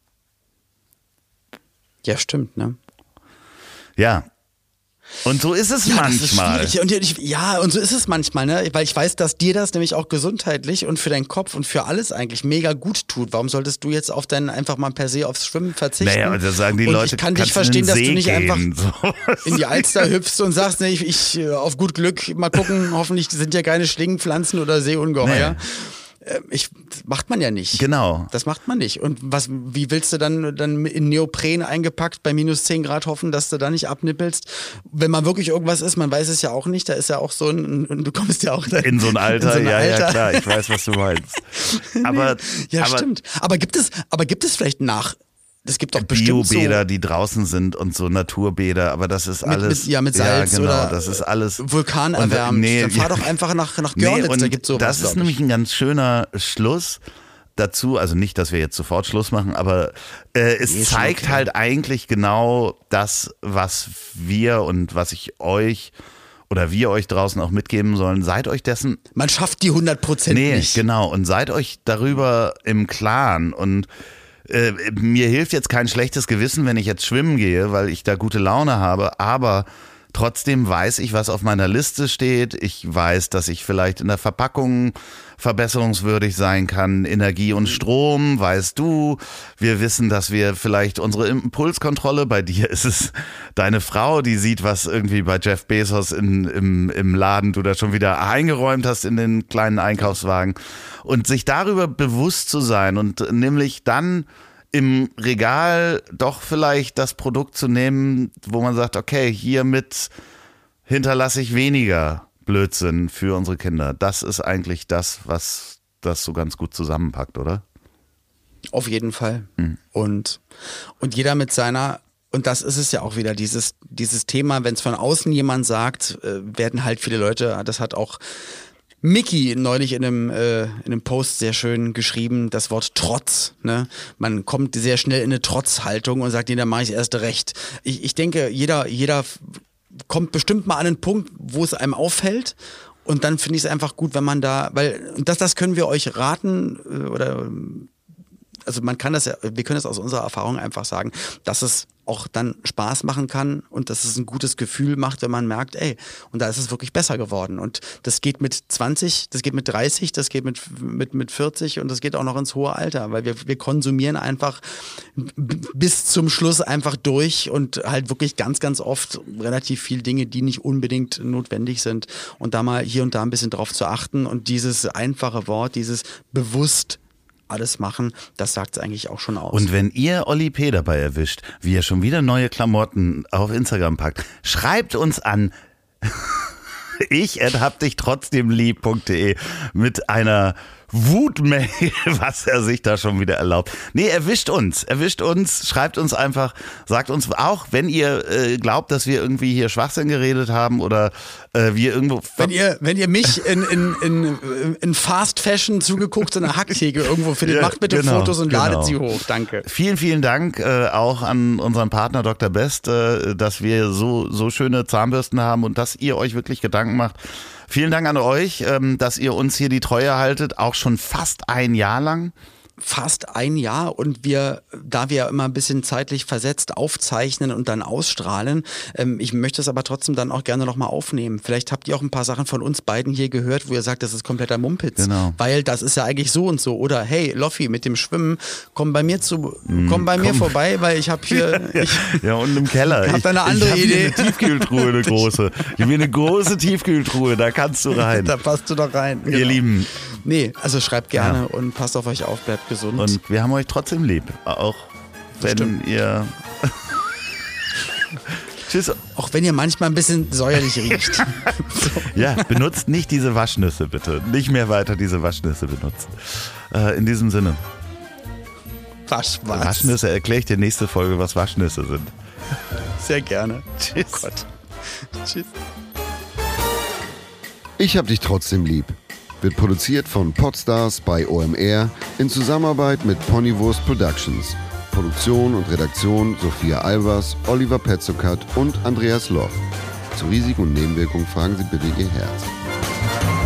Ja, stimmt, ne? Ja. Und so ist es Ja, ist manchmal. schwierig. Und ich, ja, und so ist es manchmal, ne? Weil ich weiß, dass dir das nämlich auch gesundheitlich und für deinen Kopf und für alles eigentlich mega gut tut. Warum solltest du jetzt auf dein einfach mal per se aufs Schwimmen verzichten? Naja, und da sagen die und Leute, ich kann dich verstehen, dass du nicht gehen, einfach <laughs> so. in die Alster hüpfst und sagst, ne, ich, ich äh, auf gut Glück mal gucken, <laughs> hoffentlich sind ja keine Schlingenpflanzen oder Seeungeheuer. Nee. Äh, Ich, das macht man ja nicht. Genau. Das macht man nicht. Und was, wie willst du dann, dann in Neopren eingepackt bei minus 10 Grad hoffen, dass du da nicht abnippelst? Wenn man wirklich irgendwas ist, man weiß es ja auch nicht, da ist ja auch so ein, und du kommst ja auch da In so ein <laughs> Alter, so ein ja, ja, Alter. klar, ich weiß, was du meinst. <laughs> Aber, Ja, aber stimmt. Aber gibt es, aber gibt es vielleicht nach, es gibt doch bestimmt Biobäder, so die draußen sind und so Naturbäder, aber das ist mit, alles. mit, ja, mit Salz ja, genau, oder das ist alles. Vulkan Und, äh, erwärmt. nee, dann fahr ja. doch einfach nach, nach Nee, Görlitz, und da gibt's sowas. das ist nämlich ein ganz schöner Schluss dazu. Also nicht, dass wir jetzt sofort Schluss machen, aber äh, es Nee, zeigt okay. halt eigentlich genau das, was wir und was ich euch oder wir euch draußen auch mitgeben sollen. Seid euch dessen Man schafft die 100 Prozent Nee, nicht. genau. Und seid euch darüber im Klaren und äh, mir hilft jetzt kein schlechtes Gewissen, wenn ich jetzt schwimmen gehe, weil ich da gute Laune habe, aber Trotzdem weiß ich, was auf meiner Liste steht. Ich weiß, dass ich vielleicht in der Verpackung verbesserungswürdig sein kann. Energie und Strom, weißt du. Wir wissen, dass wir vielleicht unsere Impulskontrolle, bei dir ist es deine Frau, die sieht, was irgendwie bei Jeff Bezos in, im, im Laden du da schon wieder eingeräumt hast in den kleinen Einkaufswagen. Und sich darüber bewusst zu sein und nämlich dann im Regal doch vielleicht das Produkt zu nehmen, wo man sagt, okay, hiermit hinterlasse ich weniger Blödsinn für unsere Kinder. Das ist eigentlich das, was das so ganz gut zusammenpackt, oder? Auf jeden Fall. Mhm. Und, und jeder mit seiner und das ist es ja auch wieder, dieses, dieses Thema, wenn es von außen jemand sagt, äh, werden halt viele Leute, das hat auch Mickey neulich in einem, äh, in einem Post sehr schön geschrieben, das Wort Trotz. Ne? Man kommt sehr schnell in eine Trotzhaltung und sagt, nee, dann mache ich erst recht. Ich, ich denke, jeder, jeder kommt bestimmt mal an einen Punkt, wo es einem auffällt. Und dann finde ich es einfach gut, wenn man da, weil das, das können wir euch raten äh, oder also man kann das ja, wir können es aus unserer Erfahrung einfach sagen, dass es auch dann Spaß machen kann und dass es ein gutes Gefühl macht, wenn man merkt, ey, und da ist es wirklich besser geworden. Und das geht mit 20, das geht mit 30, das geht mit, mit, mit 40 und das geht auch noch ins hohe Alter, weil wir, wir konsumieren einfach bis zum Schluss einfach durch und halt wirklich ganz, ganz oft relativ viel Dinge, die nicht unbedingt notwendig sind. Und da mal hier und da ein bisschen drauf zu achten und dieses einfache Wort, dieses bewusst alles machen, das sagt es eigentlich auch schon aus. Und wenn ihr Olli P. dabei erwischt, wie er schon wieder neue Klamotten auf Instagram packt, schreibt uns an <laughs> ich hab dich trotzdem lieb.de mit einer Wutmail, <laughs> was er sich da schon wieder erlaubt. Nee, erwischt uns, erwischt uns, schreibt uns einfach, sagt uns auch, wenn ihr äh, glaubt, dass wir irgendwie hier Schwachsinn geredet haben oder äh, wir irgendwo. Wenn ihr, wenn ihr mich in, in, in, in Fast Fashion zugeguckt so eine Hacktheke irgendwo findet, ja, macht bitte genau, Fotos und genau. ladet sie hoch. Danke. Vielen, vielen Dank äh, auch an unseren Partner Dr. Best, äh, dass wir so, so schöne Zahnbürsten haben und dass ihr euch wirklich Gedanken macht Vielen Dank an euch, ähm, dass ihr uns hier die Treue haltet, auch schon fast ein Jahr lang fast ein Jahr und wir, da wir immer ein bisschen zeitlich versetzt aufzeichnen und dann ausstrahlen, ähm, ich möchte es aber trotzdem dann auch gerne nochmal aufnehmen. Vielleicht habt ihr auch ein paar Sachen von uns beiden hier gehört, wo ihr sagt, das ist kompletter Mumpitz. Genau. Weil das ist ja eigentlich so und so. Oder hey, Loffi, mit dem Schwimmen, komm bei mir zu, mm, komm bei komm. mir vorbei, weil ich habe hier. <laughs> <laughs> Ich, ja, und im Keller. Ich habe eine andere ich, ich Idee. Eine Tiefkühltruhe, eine <laughs> große. Ich habe eine große Tiefkühltruhe, da kannst du rein. Da passt du doch rein. Ihr genau. Lieben. Nee, also schreibt gerne ja. und passt auf euch auf, bleibt gesund. Und wir haben euch trotzdem lieb. Auch wenn Stimmt. ihr. <laughs> Tschüss. Auch wenn ihr manchmal ein bisschen säuerlich riecht. <laughs> so. Ja, benutzt nicht diese Waschnüsse, bitte. Nicht mehr weiter diese Waschnüsse benutzen. Äh, in diesem Sinne. Wasch was? Waschnüsse, erkläre ich dir nächste Folge, was Waschnüsse sind. Sehr gerne. Tschüss. Oh Gott. Tschüss. Ich hab dich trotzdem lieb wird produziert von Podstars bei OMR in Zusammenarbeit mit Ponywurst Productions. Produktion und Redaktion Sophia Albers, Oliver Petzokat und Andreas Loff. Zu Risiken und Nebenwirkungen fragen Sie bitte Ihr Herz.